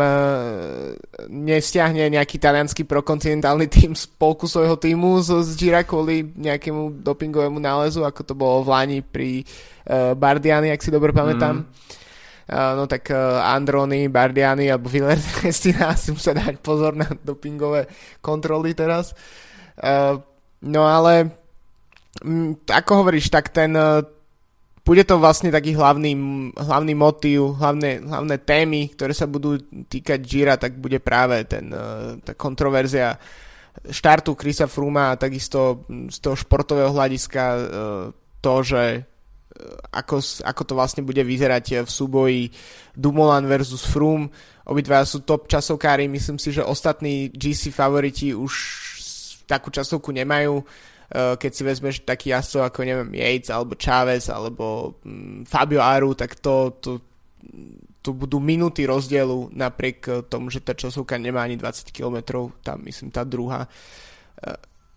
nestiahne nejaký talianský prokontinentálny tým z svojho týmu z, z Gira kvôli nejakému dopingovému nálezu, ako to bolo v Lani pri Bardiani, ak si dobre pamätám. Mm. No tak Androny, Bardiani alebo Cristina [laughs] si musia dať pozor na dopingové kontroly teraz. No ale ako hovoríš, tak ten bude to vlastne taký hlavný, hlavný motív, hlavné, hlavné témy, ktoré sa budú týkať Gira, tak bude práve ten, tá kontroverzia štartu Krisa Fruma a takisto z toho športového hľadiska to, že ako, ako to vlastne bude vyzerať v súboji Dumoulin versus Froome. Obidva sú top časovkári, myslím si, že ostatní GC favoriti už takú časovku nemajú. Eh, keď si vezmeš taký jazdcov ako neviem Yates alebo Chavez alebo mm, Fabio Aru, tak to, to, to budú minúty rozdielu napriek tomu, že tá časovka nemá ani 20 km, tam myslím tá druhá.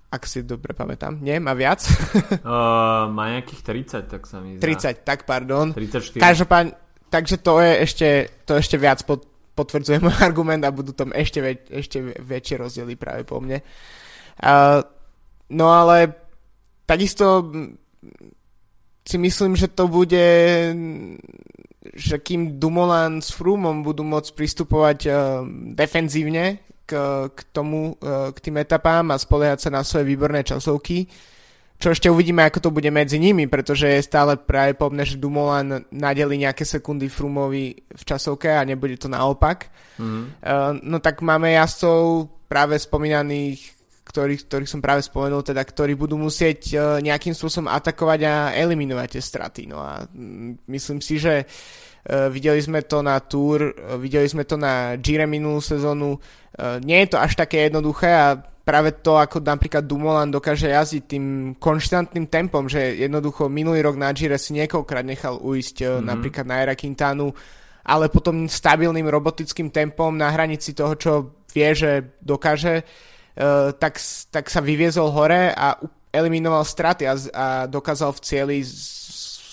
Ak si dobre pamätám. Nie, má viac? uh, [laughs] [laughs] má nejakých 30, tak sa mi zdá. 30, tak pardon. 34. Každopádne, takže to je ešte, to ešte viac pod, potvrdzuje môj [laughs] argument a budú tam ešte, väč, ešte väčšie rozdiely práve po mne. Uh, no ale takisto si myslím, že to bude že kým Dumoulin s Frumom budú môcť pristupovať uh, defenzívne k, k tomu, uh, k tým etapám a spoliehať sa na svoje výborné časovky, čo ešte uvidíme, ako to bude medzi nimi, pretože je stále práve pomne, že Dumoulin nadeli nejaké sekundy Frumovi v časovke a nebude to naopak. Mm-hmm. No tak máme jazdcov práve spomínaných ktorých, ktorých som práve spomenul, teda, ktorí budú musieť uh, nejakým spôsobom atakovať a eliminovať tie straty. No a mm, myslím si, že uh, videli sme to na Tour, uh, videli sme to na Gire minulú sezónu. Uh, nie je to až také jednoduché a práve to, ako napríklad Dumoulin dokáže jazdiť tým konštantným tempom, že jednoducho minulý rok na Gire si niekoľkrát nechal uísť mm-hmm. napríklad na Era Quintanu, ale potom stabilným robotickým tempom na hranici toho, čo vie, že dokáže Eh, tak, tak sa vyviezol hore a eliminoval straty a, a dokázal v cieli z,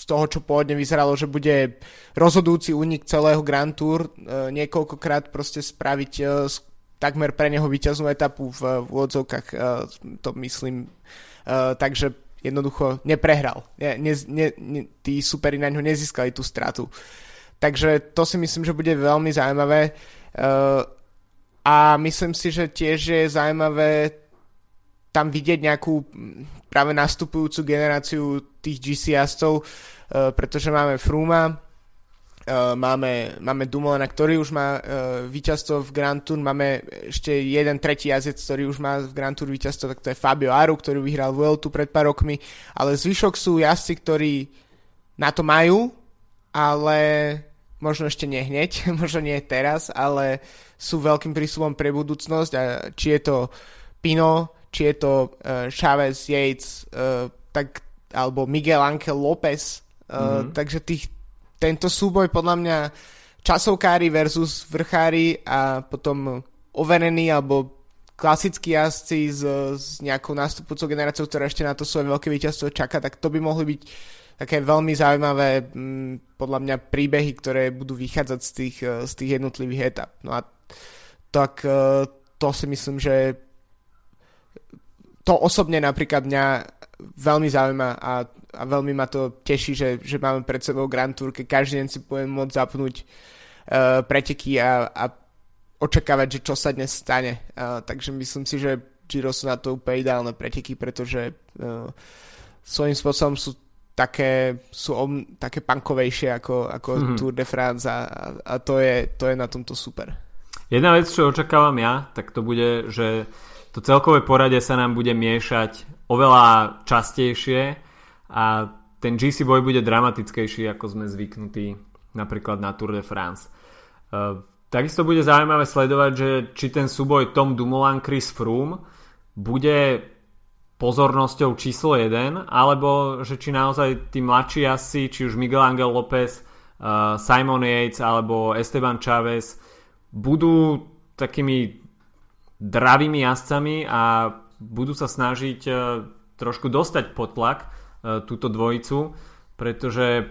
z toho, čo pôvodne vyzeralo, že bude rozhodujúci únik celého Grand Tour, uh, niekoľkokrát proste spraviť uh, takmer pre neho víťaznú etapu v, v úvodzovkách, uh, to myslím. Takže jednoducho neprehral. Ne, ne, ne, ne, tí superi na ňo nezískali tú stratu. Takže to si myslím, že bude veľmi zaujímavé. A myslím si, že tiež je zaujímavé tam vidieť nejakú práve nastupujúcu generáciu tých GC jazdcov, uh, pretože máme Fruma, uh, máme, máme Dumoulina, ktorý už má uh, víťazstvo v Grand Tour, máme ešte jeden tretí jazdec, ktorý už má v Grand Tour víťazstvo, tak to je Fabio Aru, ktorý vyhral Vueltu pred pár rokmi, ale zvyšok sú jazdci, ktorí na to majú, ale možno ešte nehneď, [laughs] možno nie teraz, ale sú veľkým prísľubom pre budúcnosť a či je to Pino, či je to uh, Chavez, Yates, uh, tak, alebo Miguel Angel López. Uh, mm-hmm. Takže tých, tento súboj podľa mňa časovkári versus vrchári a potom overení alebo klasickí jazdci s, s nejakou nástupujúcou generáciou, ktorá ešte na to svoje veľké víťazstvo čaká, tak to by mohli byť také veľmi zaujímavé m, podľa mňa príbehy, ktoré budú vychádzať z tých, z tých jednotlivých etap. No a tak e, to si myslím, že to osobne napríklad mňa veľmi zaujíma a, a veľmi ma to teší, že, že máme pred sebou Grand Tour, keď každý deň si budem môcť zapnúť uh, preteky a, a očakávať, že čo sa dnes stane. Uh, takže myslím si, že Giro sú na to úplne ideálne preteky, pretože uh, svojím spôsobom sú také, sú om, také punkovejšie ako, ako mm-hmm. Tour de France a, a, to, je, to je na tomto super. Jedna vec, čo očakávam ja, tak to bude, že to celkové poradie sa nám bude miešať oveľa častejšie a ten GC boj bude dramatickejší, ako sme zvyknutí napríklad na Tour de France. Uh, takisto bude zaujímavé sledovať, že či ten súboj Tom Dumoulin Chris Froome bude pozornosťou číslo 1, alebo že či naozaj tí mladší asi, či už Miguel Angel López, uh, Simon Yates alebo Esteban Chavez budú takými dravými jazdcami a budú sa snažiť e, trošku dostať pod tlak e, túto dvojicu, pretože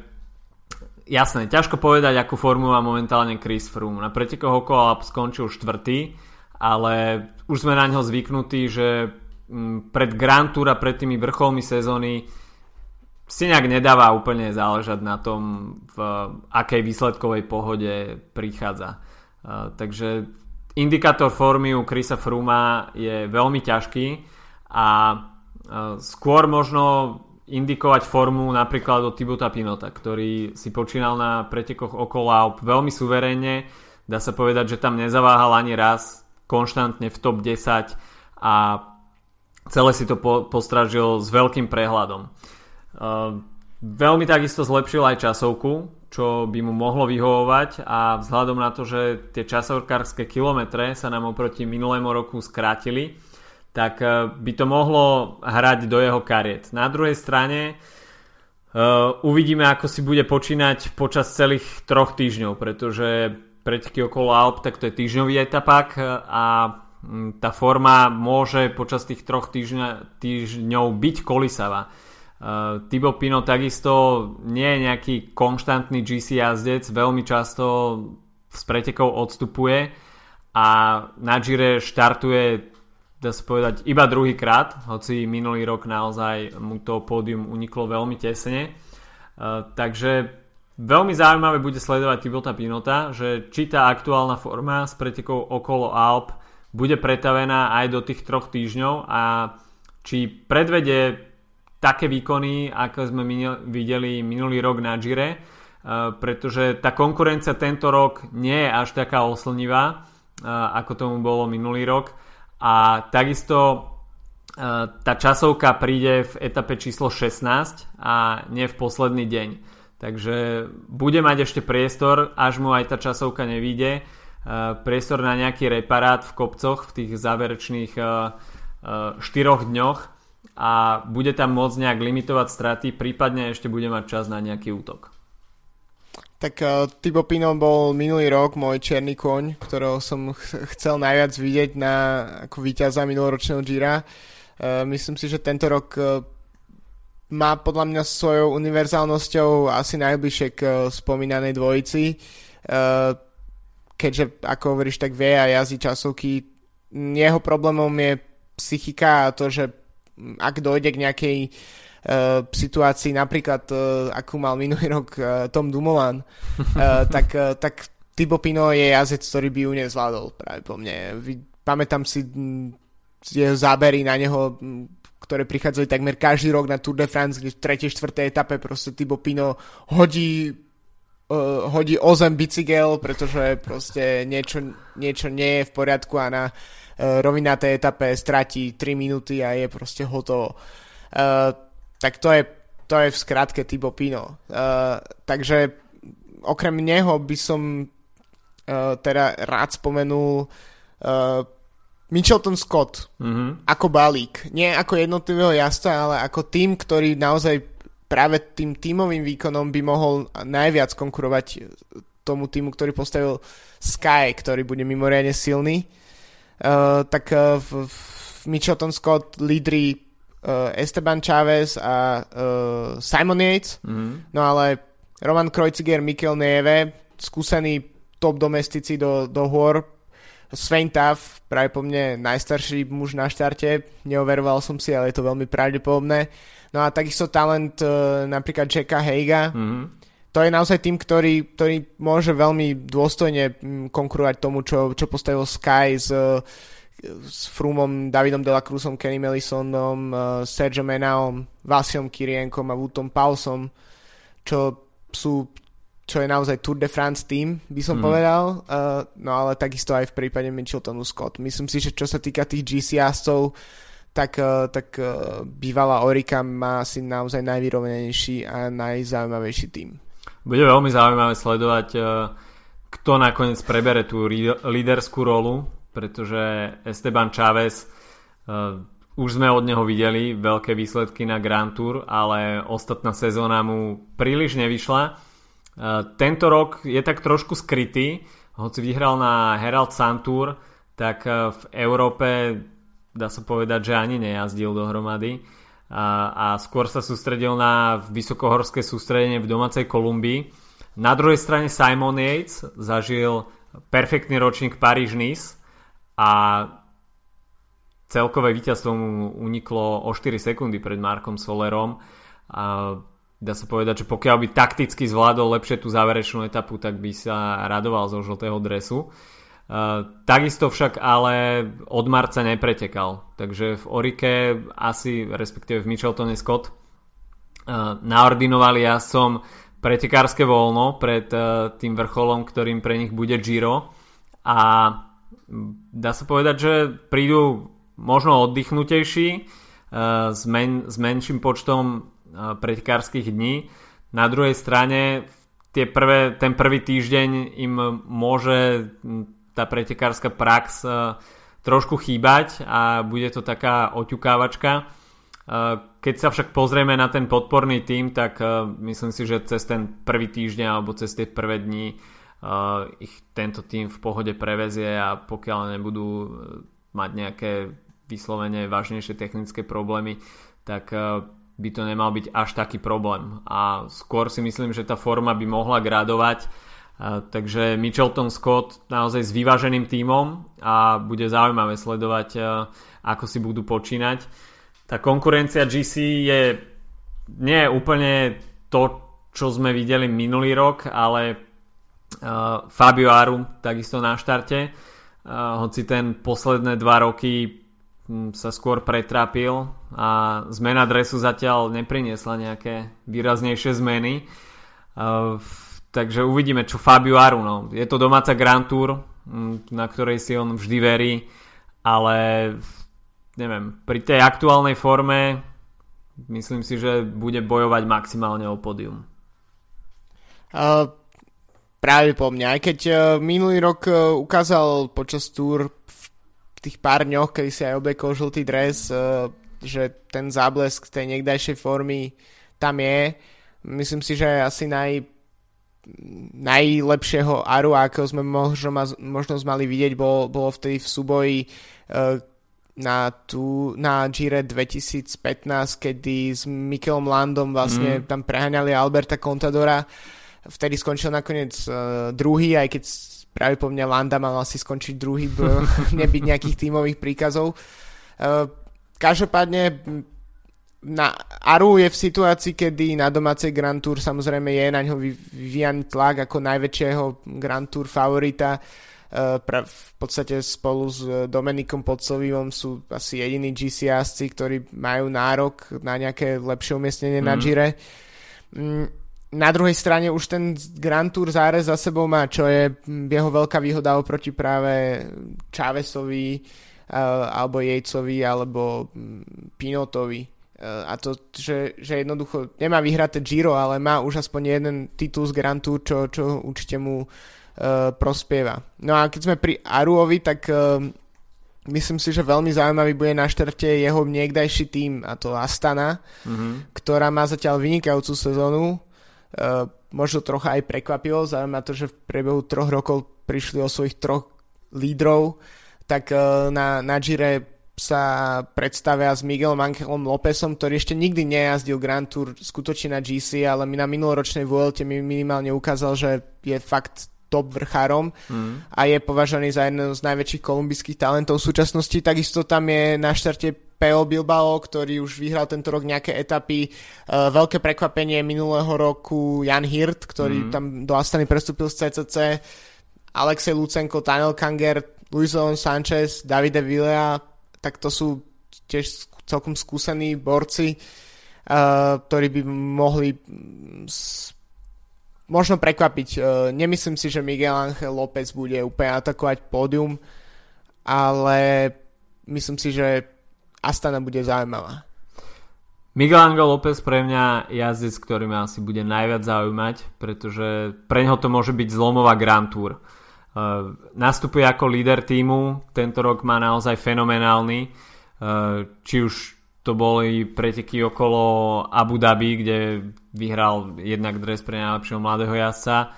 jasné, ťažko povedať, akú formu má momentálne Chris Froome. Na pretekoch okolo skončil štvrtý, ale už sme na ňo zvyknutí, že pred Grand Tour a pred tými vrcholmi sezóny si nejak nedáva úplne záležať na tom, v akej výsledkovej pohode prichádza takže indikátor formy u Chrisa Fruma je veľmi ťažký a skôr možno indikovať formu napríklad od Tibuta Pinota, ktorý si počínal na pretekoch okolo Alp veľmi suverénne. Dá sa povedať, že tam nezaváhal ani raz, konštantne v top 10 a celé si to po, postražil s veľkým prehľadom. Uh, veľmi takisto zlepšil aj časovku, čo by mu mohlo vyhovovať a vzhľadom na to, že tie časovkárske kilometre sa nám oproti minulému roku skrátili, tak e, by to mohlo hrať do jeho kariet. Na druhej strane uh, uvidíme, ako si bude počínať počas celých troch týždňov, pretože preteky okolo Alp, tak to je týždňový etapák a tá forma môže počas tých troch týždňa, týždňov byť kolisavá. Uh, Thibaut Pino takisto nie je nejaký konštantný GC jazdec, veľmi často z pretekov odstupuje a na Gire štartuje dá sa povedať iba druhý krát, hoci minulý rok naozaj mu to pódium uniklo veľmi tesne. Uh, takže veľmi zaujímavé bude sledovať Tibota Pinota, že či tá aktuálna forma s pretekov okolo Alp bude pretavená aj do tých troch týždňov a či predvede také výkony, ako sme videli minulý rok na Gire, eh, pretože tá konkurencia tento rok nie je až taká oslnivá, eh, ako tomu bolo minulý rok a takisto eh, tá časovka príde v etape číslo 16 a nie v posledný deň. Takže bude mať ešte priestor, až mu aj tá časovka nevíde, priestor na nejaký reparát v kopcoch v tých záverečných 4 dňoch a bude tam môcť nejak limitovať straty, prípadne ešte bude mať čas na nejaký útok. Tak uh, Tibo Pino bol minulý rok môj černý koň, ktorého som ch- chcel najviac vidieť na, ako víťaza minuloročného Gira. Uh, myslím si, že tento rok uh, má podľa mňa svojou univerzálnosťou asi najbližšie k uh, spomínanej dvojici. Uh, keďže, ako hovoríš, tak vie a jazdí časovky. Jeho problémom je psychika a to, že ak dojde k nejakej uh, situácii, napríklad uh, akú mal minulý rok uh, Tom Dumoulin, uh, [laughs] tak, uh, tak Thibaut Pino je jazdec, ktorý by ju nezvládol práve po mne. Pamätám si jeho zábery na neho, ktoré prichádzali takmer každý rok na Tour de France, kde v 3. 4. etape proste Thibaut Pino hodí uh, hodí o zem bicykel, pretože proste niečo, niečo nie je v poriadku a na uh, rovinaté etape stratí 3 minúty a je proste hotovo. Uh, tak to je, to je v skratke Tibo Pino. Uh, takže okrem neho by som uh, teda rád spomenul uh, Mitchelton Scott mm-hmm. ako balík. Nie ako jednotlivého jazda, ale ako tým, ktorý naozaj práve tým tímovým výkonom by mohol najviac konkurovať tomu týmu, ktorý postavil Sky, ktorý bude mimoriadne silný. Uh, tak uh, v, v Mitchelton Scott lídri Esteban Chávez a uh, Simon Yates, mm. no ale Roman Kreuziger, Mikel Neve, skúsený top domestici do, do hôr, Sven Taff, práve po mne najstarší muž na štarte, neoveroval som si, ale je to veľmi pravdepodobné. No a takisto talent uh, napríklad Jacka Heiga. Mm-hmm. To je naozaj tým, ktorý, ktorý môže veľmi dôstojne mm, konkurovať tomu, čo, čo postavil Sky s, s Frumom, Davidom Delacruzom, Kenny Mellisonom, uh, Sergio Menaom, Vasiom Kirienkom a Vutom Paulsom, čo sú čo je naozaj Tour de France tým, by som mm. povedal, uh, no ale takisto aj v prípade Mitcheltonu Scott. Myslím si, že čo sa týka tých GC jazdcov, tak, eh, tak eh, bývalá Orika má asi naozaj najvyrovnenejší a najzaujímavejší tým. Bude veľmi zaujímavé sledovať, eh, kto nakoniec prebere tú líderskú rolu, pretože Esteban Chávez už sme od neho videli veľké výsledky na Grand Tour, ale ostatná sezóna mu príliš nevyšla. Tento rok je tak trošku skrytý, hoci vyhral na Herald Sun Tour, tak v Európe dá sa povedať, že ani nejazdil dohromady a, a skôr sa sústredil na vysokohorské sústredenie v domácej Kolumbii. Na druhej strane Simon Yates zažil perfektný ročník Paríž-Nice a celkové víťazstvo mu uniklo o 4 sekundy pred Markom Solerom. A dá sa povedať, že pokiaľ by takticky zvládol lepšie tú záverečnú etapu, tak by sa radoval zo žltého dresu. Uh, takisto však ale od marca nepretekal, takže v Orike asi, respektíve v Micheltone Scott uh, naordinovali ja som pretekárske voľno pred uh, tým vrcholom, ktorým pre nich bude Giro. A dá sa povedať, že prídu možno oddychnutejší uh, s, men, s menším počtom uh, pretekárskych dní. Na druhej strane tie prvé, ten prvý týždeň im môže tá pretekárska prax e, trošku chýbať a bude to taká oťukávačka. E, keď sa však pozrieme na ten podporný tým, tak e, myslím si, že cez ten prvý týždeň alebo cez tie prvé dni ich tento tým v pohode prevezie a pokiaľ nebudú mať nejaké vyslovene vážnejšie technické problémy, tak by to nemal byť až taký problém. A skôr si myslím, že tá forma by mohla gradovať, takže Mitchelton Scott naozaj s vyváženým tímom a bude zaujímavé sledovať, ako si budú počínať. Tá konkurencia GC je nie úplne to, čo sme videli minulý rok, ale uh, Fabio Aru takisto na štarte. Uh, hoci ten posledné dva roky um, sa skôr pretrápil a zmena dresu zatiaľ nepriniesla nejaké výraznejšie zmeny. Uh, takže uvidíme, čo Fabio Aru. No. Je to domáca Grand Tour, um, na ktorej si on vždy verí, ale neviem, pri tej aktuálnej forme myslím si, že bude bojovať maximálne o pódium. Uh, práve po mňa. Aj keď uh, minulý rok uh, ukázal počas túr v tých pár dňoch, kedy si aj oblekol žltý dres, uh, že ten záblesk tej niekdajšej formy tam je. Myslím si, že asi naj, najlepšieho Aru, akého sme možno, možno mali vidieť, bol, bolo vtedy v súboji uh, na, tú, na Gire 2015, kedy s Mikelom Landom vlastne mm. tam preháňali Alberta Contadora vtedy skončil nakoniec uh, druhý, aj keď práve po mňa Landa mal asi skončiť druhý, [laughs] nebyť nejakých tímových príkazov. Uh, každopádne na Aru je v situácii, kedy na domácej Grand Tour samozrejme je na ňo vyvíjaný tlak ako najväčšieho Grand Tour favorita. Pra, v podstate spolu s Dominikom Podsovivom sú asi jediní GC ktorí majú nárok na nejaké lepšie umiestnenie mm. na Gire. Na druhej strane už ten Grand Tour zárez za sebou má, čo je jeho veľká výhoda oproti práve Chávesovi uh, alebo Jejcovi alebo Pinotovi. Uh, a to, že, že jednoducho nemá vyhraté Giro, ale má už aspoň jeden titul z Grand Tour, čo, čo určite mu uh, prospieva. No a keď sme pri Aruovi, tak myslím si, že veľmi zaujímavý bude na štarte jeho niekdajší tým, a to Astana, mm-hmm. ktorá má zatiaľ vynikajúcu sezónu možno trocha aj prekvapilo, zaujímavé to, že v priebehu troch rokov prišli o svojich troch lídrov, tak uh, na, na Gire sa predstavia s Miguelom Angelom Lópezom, ktorý ešte nikdy nejazdil Grand Tour skutočne na GC, ale mi na minuloročnej Vuelte mi minimálne ukázal, že je fakt top vrchárom mm. a je považovaný za jedného z najväčších kolumbijských talentov v súčasnosti. Takisto tam je na štarte PO Bilbao, ktorý už vyhral tento rok nejaké etapy. Uh, veľké prekvapenie minulého roku Jan Hirt, ktorý mm. tam do Astany prestúpil z CCC. Alexej Lucenko, Daniel Kanger, Luis Leon Sanchez, Davide Villea, tak to sú tiež celkom skúsení borci, uh, ktorí by mohli možno prekvapiť. Uh, nemyslím si, že Miguel Ángel López bude úplne atakovať pódium, ale myslím si, že Astana bude zaujímavá. Miguel Angel López pre mňa jazdec, ktorý ma asi bude najviac zaujímať, pretože pre neho to môže byť zlomová Grand Tour. Uh, nastupuje ako líder týmu, tento rok má naozaj fenomenálny, uh, či už to boli preteky okolo Abu Dhabi, kde vyhral jednak dres pre najlepšieho mladého jazdca,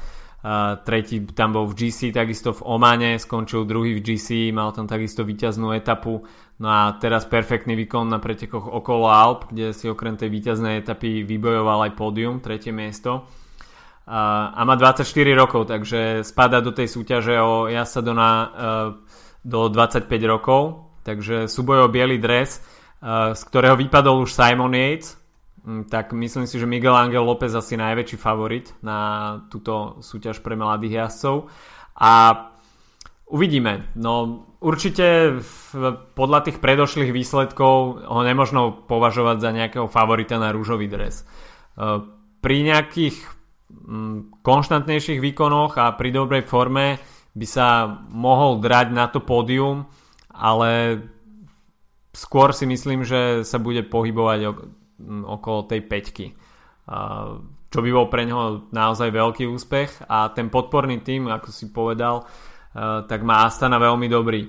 Tretí tam bol v GC, takisto v Omane, skončil druhý v GC, mal tam takisto víťaznú etapu. No a teraz perfektný výkon na pretekoch okolo Alp, kde si okrem tej víťaznej etapy vybojoval aj pódium, tretie miesto. A má 24 rokov, takže spada do tej súťaže o jasa do, na, uh, do 25 rokov. Takže súboj o biely dres, uh, z ktorého vypadol už Simon Yates, tak myslím si, že Miguel Angel López asi najväčší favorit na túto súťaž pre mladých jazdcov. A uvidíme. No určite podľa tých predošlých výsledkov ho nemožno považovať za nejakého favorita na rúžový dres. E, pri nejakých mm, konštantnejších výkonoch a pri dobrej forme by sa mohol drať na to pódium, ale skôr si myslím, že sa bude pohybovať okolo tej peťky. Čo by bol pre neho naozaj veľký úspech a ten podporný tým, ako si povedal, tak má Astana veľmi dobrý.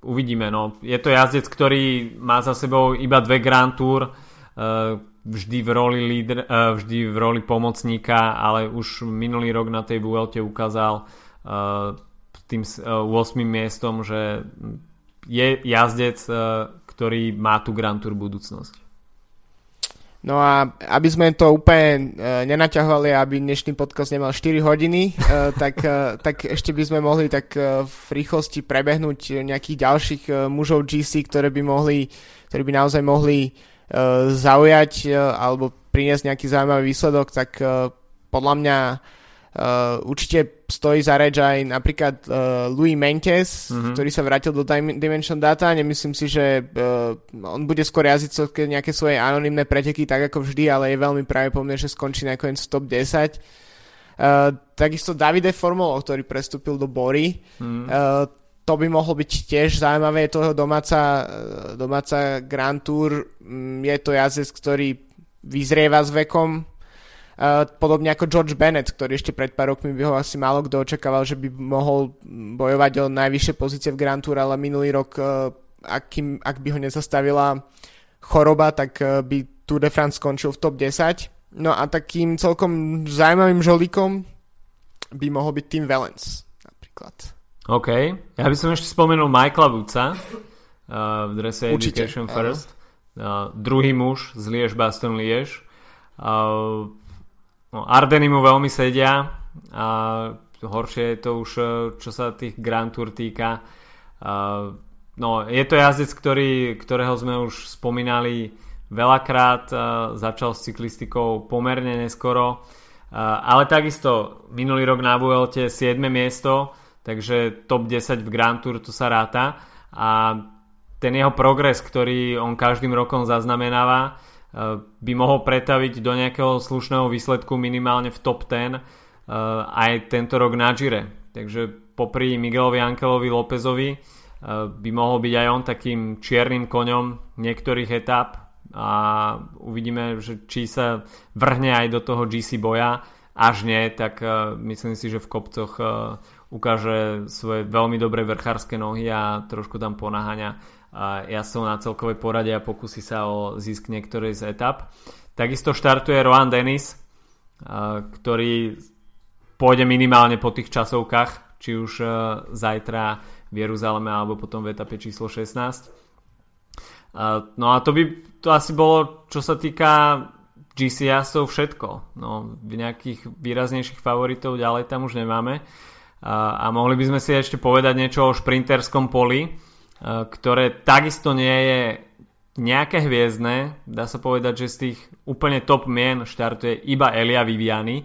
Uvidíme, no. Je to jazdec, ktorý má za sebou iba dve Grand Tour, vždy v roli, lídr, vždy v roli pomocníka, ale už minulý rok na tej Vuelte ukázal tým 8. miestom, že je jazdec, ktorý má tú Grand Tour budúcnosť. No a aby sme to úplne uh, nenaťahovali, aby dnešný podcast nemal 4 hodiny, uh, tak, uh, tak ešte by sme mohli tak uh, v rýchlosti prebehnúť nejakých ďalších uh, mužov GC, ktoré by mohli, ktorí by naozaj mohli uh, zaujať uh, alebo priniesť nejaký zaujímavý výsledok, tak uh, podľa mňa Uh, určite stojí za reč aj napríklad uh, Louis Menkes, mm-hmm. ktorý sa vrátil do Dim- Dimension Data. Nemyslím si, že uh, on bude skôr jazdiť nejaké svoje anonimné preteky, tak ako vždy, ale je veľmi pravdepodobné, že skončí nakoniec v top 10. Uh, takisto Davide Formolo, ktorý prestúpil do Bory. Mm-hmm. Uh, to by mohlo byť tiež zaujímavé, je to jeho domáca, domáca Grand Tour. Mm, je to jazdec, ktorý vyzrieva s vekom, podobne ako George Bennett, ktorý ešte pred pár rokmi by ho asi málo kto očakával, že by mohol bojovať o najvyššie pozície v Grand Tour, ale minulý rok, uh, ak, ak by ho nezastavila choroba, tak uh, by Tour de France skončil v top 10. No a takým celkom zaujímavým žolíkom by mohol byť Tim Valence napríklad. OK. Ja by som ešte spomenul Michaela Woodsa uh, v drese Určite, Education áno. First. Uh, druhý muž z Liež Baston Liež. Uh, No, Ardeny mu veľmi sedia a horšie je to už, e, čo sa tých Grand Tour týka. No, je to jazdec, ktorý, ktorého sme už spomínali veľakrát, začal s cyklistikou pomerne neskoro, ale takisto minulý rok na Vuelte 7. miesto, takže top 10 v Grand Tour to sa ráta a ten jeho progres, ktorý on každým rokom zaznamenáva, by mohol pretaviť do nejakého slušného výsledku minimálne v top 10 eh, aj tento rok na Gire. Takže popri Miguelovi Ankelovi Lópezovi eh, by mohol byť aj on takým čiernym koňom niektorých etap a uvidíme, že či sa vrhne aj do toho GC boja. Až nie, tak myslím si, že v kopcoch ukáže svoje veľmi dobré vrchárske nohy a trošku tam ponáhania ja som na celkovej porade a pokusí sa o zisk niektorej z etap. Takisto štartuje Rohan Dennis, ktorý pôjde minimálne po tých časovkách, či už zajtra v Jeruzaleme alebo potom v etape číslo 16. No a to by to asi bolo, čo sa týka GC jazdcov všetko. No, nejakých výraznejších favoritov ďalej tam už nemáme. A, a mohli by sme si ešte povedať niečo o šprinterskom poli ktoré takisto nie je nejaké hviezdne. Dá sa povedať, že z tých úplne top mien štartuje iba Elia Viviani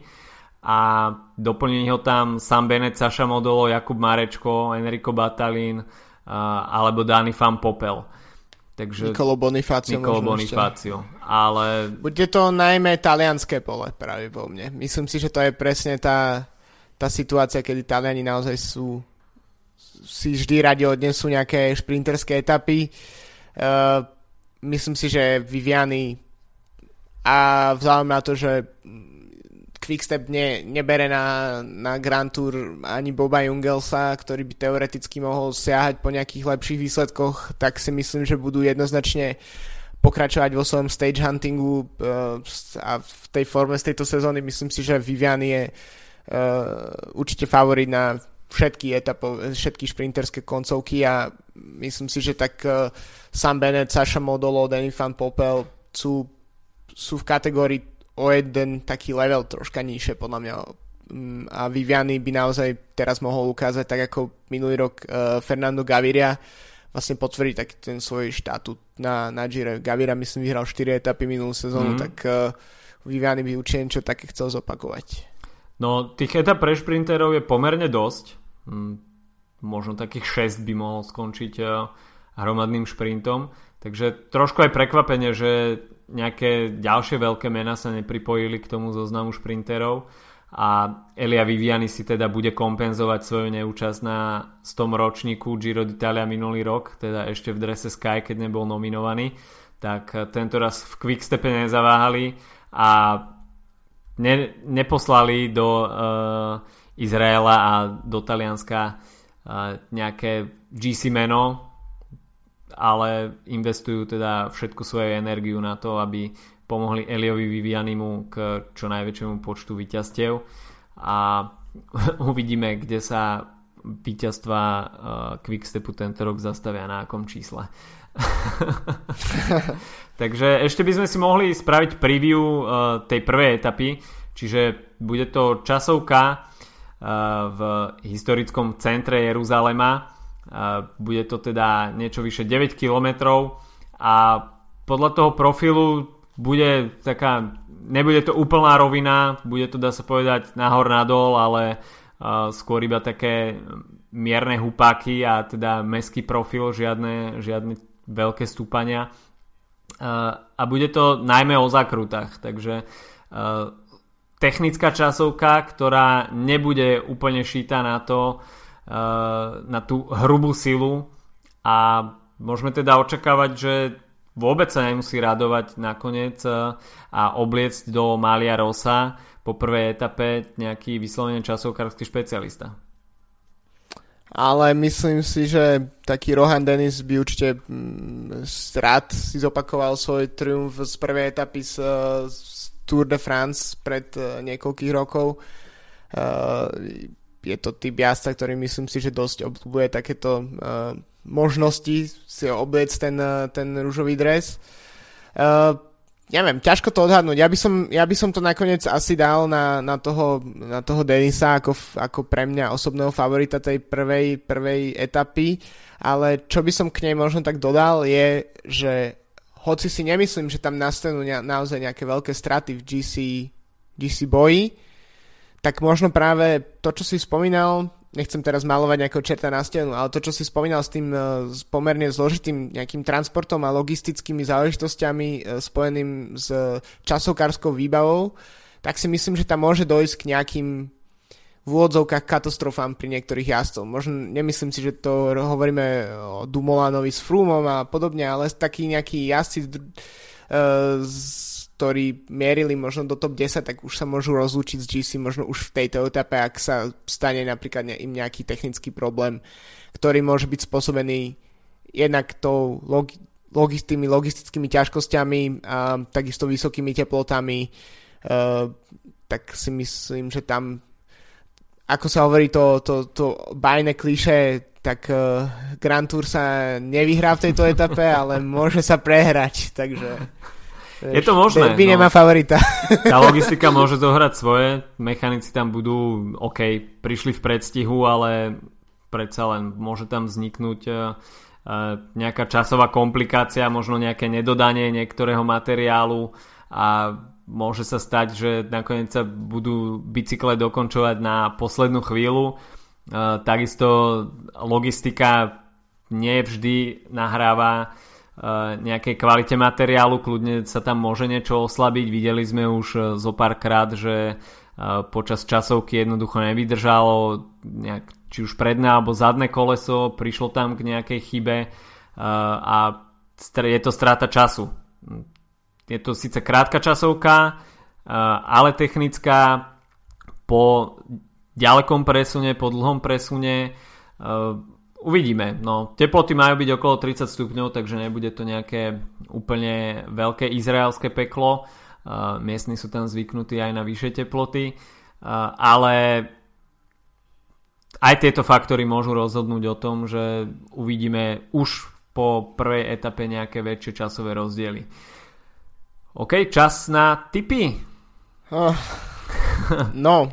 a doplní ho tam Sam Bennett, Saša Modolo, Jakub Marečko, Enrico Batalín eh, alebo Dani Fan Popel. Takže Nicolo Bonifacio. Nicolo Bonifacio. Ale... Bude to najmä talianské pole práve vo mne. Myslím si, že to je presne tá, tá situácia, kedy Taliani naozaj sú si vždy radi odnesú nejaké šprinterské etapy. Uh, myslím si, že Viviany a vzhľadom na to, že Quickstep ne, nebere na, na Grand Tour ani Boba Jungelsa, ktorý by teoreticky mohol siahať po nejakých lepších výsledkoch, tak si myslím, že budú jednoznačne pokračovať vo svojom stage huntingu uh, a v tej forme z tejto sezóny myslím si, že Vivian je uh, určite favorit na všetky etapov, všetky šprinterské koncovky a myslím si, že tak uh, Sam Bennett, Sasha Modolo, Danny Van Popel sú, sú v kategórii o jeden taký level troška nižšie podľa mňa mm, a Viviany by naozaj teraz mohol ukázať tak ako minulý rok uh, Fernando Gaviria vlastne potvrdiť taký ten svoj štatút na, na Gire. Gaviria myslím vyhral 4 etapy minulú sezónu, mm. tak uh, Viviany by určite niečo také chcel zopakovať. No, tých etap pre šprinterov je pomerne dosť. Mm, možno takých 6 by mohol skončiť eh, hromadným šprintom. Takže trošku aj prekvapenie, že nejaké ďalšie veľké mená sa nepripojili k tomu zoznamu šprinterov a Elia Viviani si teda bude kompenzovať svoju neúčasť na 100 ročníku Giro d'Italia minulý rok, teda ešte v drese Sky, keď nebol nominovaný, tak eh, tento raz v Quickstepe nezaváhali a ne, neposlali do uh, Izraela a do Talianska nejaké GC meno, ale investujú teda všetku svoju energiu na to, aby pomohli Eliovi Vivianimu k čo najväčšiemu počtu vyťastiev a [laughs] uvidíme, kde sa víťazstva Quickstepu tento rok zastavia na akom čísle. [laughs] Takže ešte by sme si mohli spraviť preview tej prvej etapy, čiže bude to časovka v historickom centre Jeruzalema. Bude to teda niečo vyše 9 km a podľa toho profilu bude taká, nebude to úplná rovina, bude to dá sa povedať nahor nadol, ale skôr iba také mierne hupáky a teda meský profil, žiadne, žiadne veľké stúpania. A bude to najmä o zakrutách, takže technická časovka, ktorá nebude úplne šíta na to, na tú hrubú silu a môžeme teda očakávať, že vôbec sa nemusí radovať nakoniec a obliecť do Malia Rosa po prvej etape nejaký vyslovene časovkársky špecialista. Ale myslím si, že taký Rohan Dennis by určite mm, rád si zopakoval svoj triumf z prvej etapy z, z Tour de France pred uh, niekoľkých rokov. Uh, je to typ jazda, ktorý myslím si, že dosť obľúbuje takéto uh, možnosti si obliec ten, ten rúžový dres. Neviem, ťažko to odhadnúť. Ja by som, ja by som to nakoniec asi dal na, na, toho, na toho Denisa ako, ako pre mňa osobného favorita tej prvej, prvej etapy, ale čo by som k nej možno tak dodal je, že hoci si nemyslím, že tam nastanú na, naozaj nejaké veľké straty v GC, GC boji, tak možno práve to, čo si spomínal, nechcem teraz malovať nejakého čerta na stenu, ale to, čo si spomínal s tým uh, s pomerne zložitým nejakým transportom a logistickými záležitosťami uh, spojeným s časokárskou výbavou, tak si myslím, že tam môže dojsť k nejakým v úvodzovkách katastrofám pri niektorých jazdcov. Možno nemyslím si, že to hovoríme o Dumolanovi s Frumom a podobne, ale taký nejaký jazdci z ktorí mierili možno do top 10, tak už sa môžu rozlúčiť s GC možno už v tejto etape, ak sa stane napríklad im nejaký technický problém, ktorý môže byť spôsobený jednak tou log- logistými, logistickými ťažkosťami a takisto vysokými teplotami, uh, tak si myslím, že tam ako sa hovorí to, to, to bajné kliše, tak uh, Grand Tour sa nevyhrá v tejto etape, [laughs] ale môže sa prehrať, takže je to možné. Derby no. nemá favorita. [laughs] Tá logistika môže zohrať svoje, mechanici tam budú, OK, prišli v predstihu, ale predsa len môže tam vzniknúť uh, nejaká časová komplikácia, možno nejaké nedodanie niektorého materiálu a môže sa stať, že nakoniec sa budú bicykle dokončovať na poslednú chvíľu. Uh, takisto logistika nie vždy nahráva nejakej kvalite materiálu, kľudne sa tam môže niečo oslabiť. Videli sme už e, zo pár krát, že e, počas časovky jednoducho nevydržalo nejak, či už predné alebo zadné koleso, prišlo tam k nejakej chybe e, a je to strata času. Je to síce krátka časovka, ale technická po ďalekom presune, po dlhom presune Uvidíme. No, teploty majú byť okolo 30 stupňov, takže nebude to nejaké úplne veľké izraelské peklo. Uh, miestni sú tam zvyknutí aj na vyššie teploty. Ale aj tieto faktory môžu rozhodnúť o tom, že uvidíme už po prvej etape nejaké väčšie časové rozdiely. OK, čas na tipy. Uh, [laughs] no,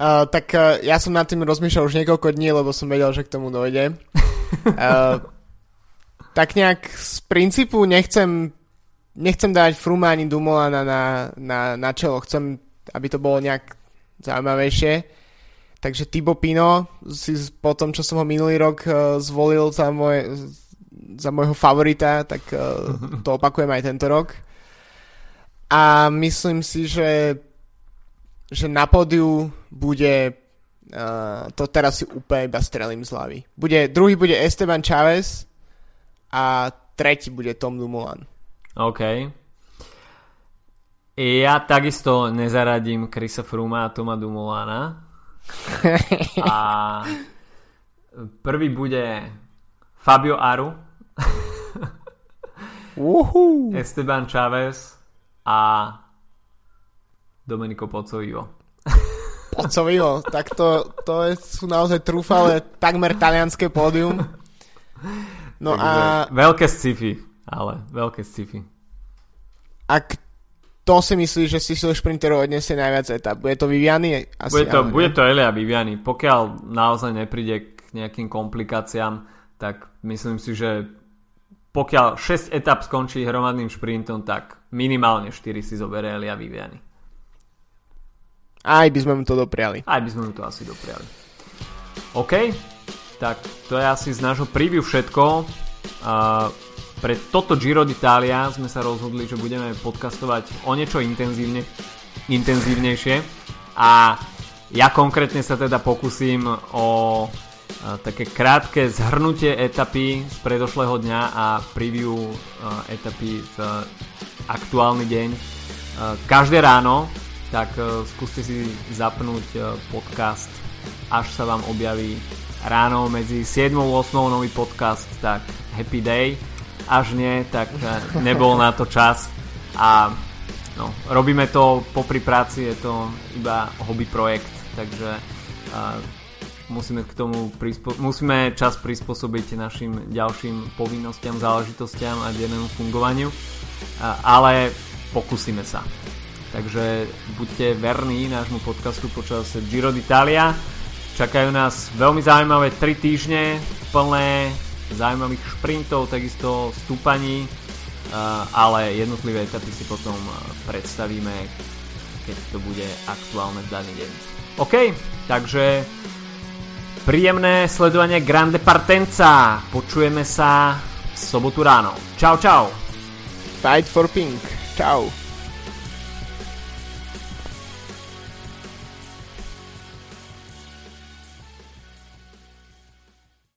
Uh, tak uh, ja som nad tým rozmýšľal už niekoľko dní, lebo som vedel, že k tomu dojde. [laughs] Uh, tak nejak z princípu nechcem, nechcem dať Fruma ani Dumolana na, na, na čelo. Chcem, aby to bolo nejak zaujímavejšie. Takže Tibo Pino si po tom, čo som ho minulý rok uh, zvolil za, moje, za môjho favorita, tak uh, [laughs] to opakujem aj tento rok. A myslím si, že že na pódiu bude uh, to teraz si úplne iba strelím z hlavy. Bude, druhý bude Esteban Chávez a tretí bude Tom Dumoulin. OK. Ja takisto nezaradím Krisa Fruma a Toma Dumoulana. [laughs] a prvý bude Fabio Aru. Esteban Chávez a Domenico Pozzovivo. [laughs] Pozovilo, tak to, to sú naozaj trúfale takmer talianské pódium. No Takže a... Veľké sci-fi, ale veľké sci-fi. A to si myslíš, že si svoj šprinterov odniesie najviac etap? Bude to Viviani? Asi, bude, to, bude to Elia Viviani. Pokiaľ naozaj nepríde k nejakým komplikáciám, tak myslím si, že pokiaľ 6 etap skončí hromadným šprintom, tak minimálne 4 si zoberie Elia Viviani. Aj by sme mu to dopriali. Aj by sme mu to asi dopriali. OK, tak to je asi z nášho preview všetko. Uh, pre toto Giro d'Italia sme sa rozhodli, že budeme podcastovať o niečo intenzívne, intenzívnejšie a ja konkrétne sa teda pokúsim o také krátke zhrnutie etapy z predošlého dňa a preview etapy v aktuálny deň. Každé ráno, tak skúste si zapnúť podcast, až sa vám objaví ráno medzi 7 a 8 nový podcast, tak happy day až nie, tak nebol na to čas a no, robíme to popri práci, je to iba hobby projekt, takže musíme k tomu prispo- musíme čas prispôsobiť našim ďalším povinnostiam, záležitostiam a dennému fungovaniu, ale pokúsime sa. Takže buďte verní nášmu podcastu počas Giro d'Italia. Čakajú nás veľmi zaujímavé 3 týždne plné zaujímavých šprintov, takisto stúpaní, ale jednotlivé etapy si potom predstavíme, keď to bude aktuálne v daný deň. OK, takže príjemné sledovanie Grande Partenza. Počujeme sa v sobotu ráno. Čau, čau. Fight for Pink. Čau.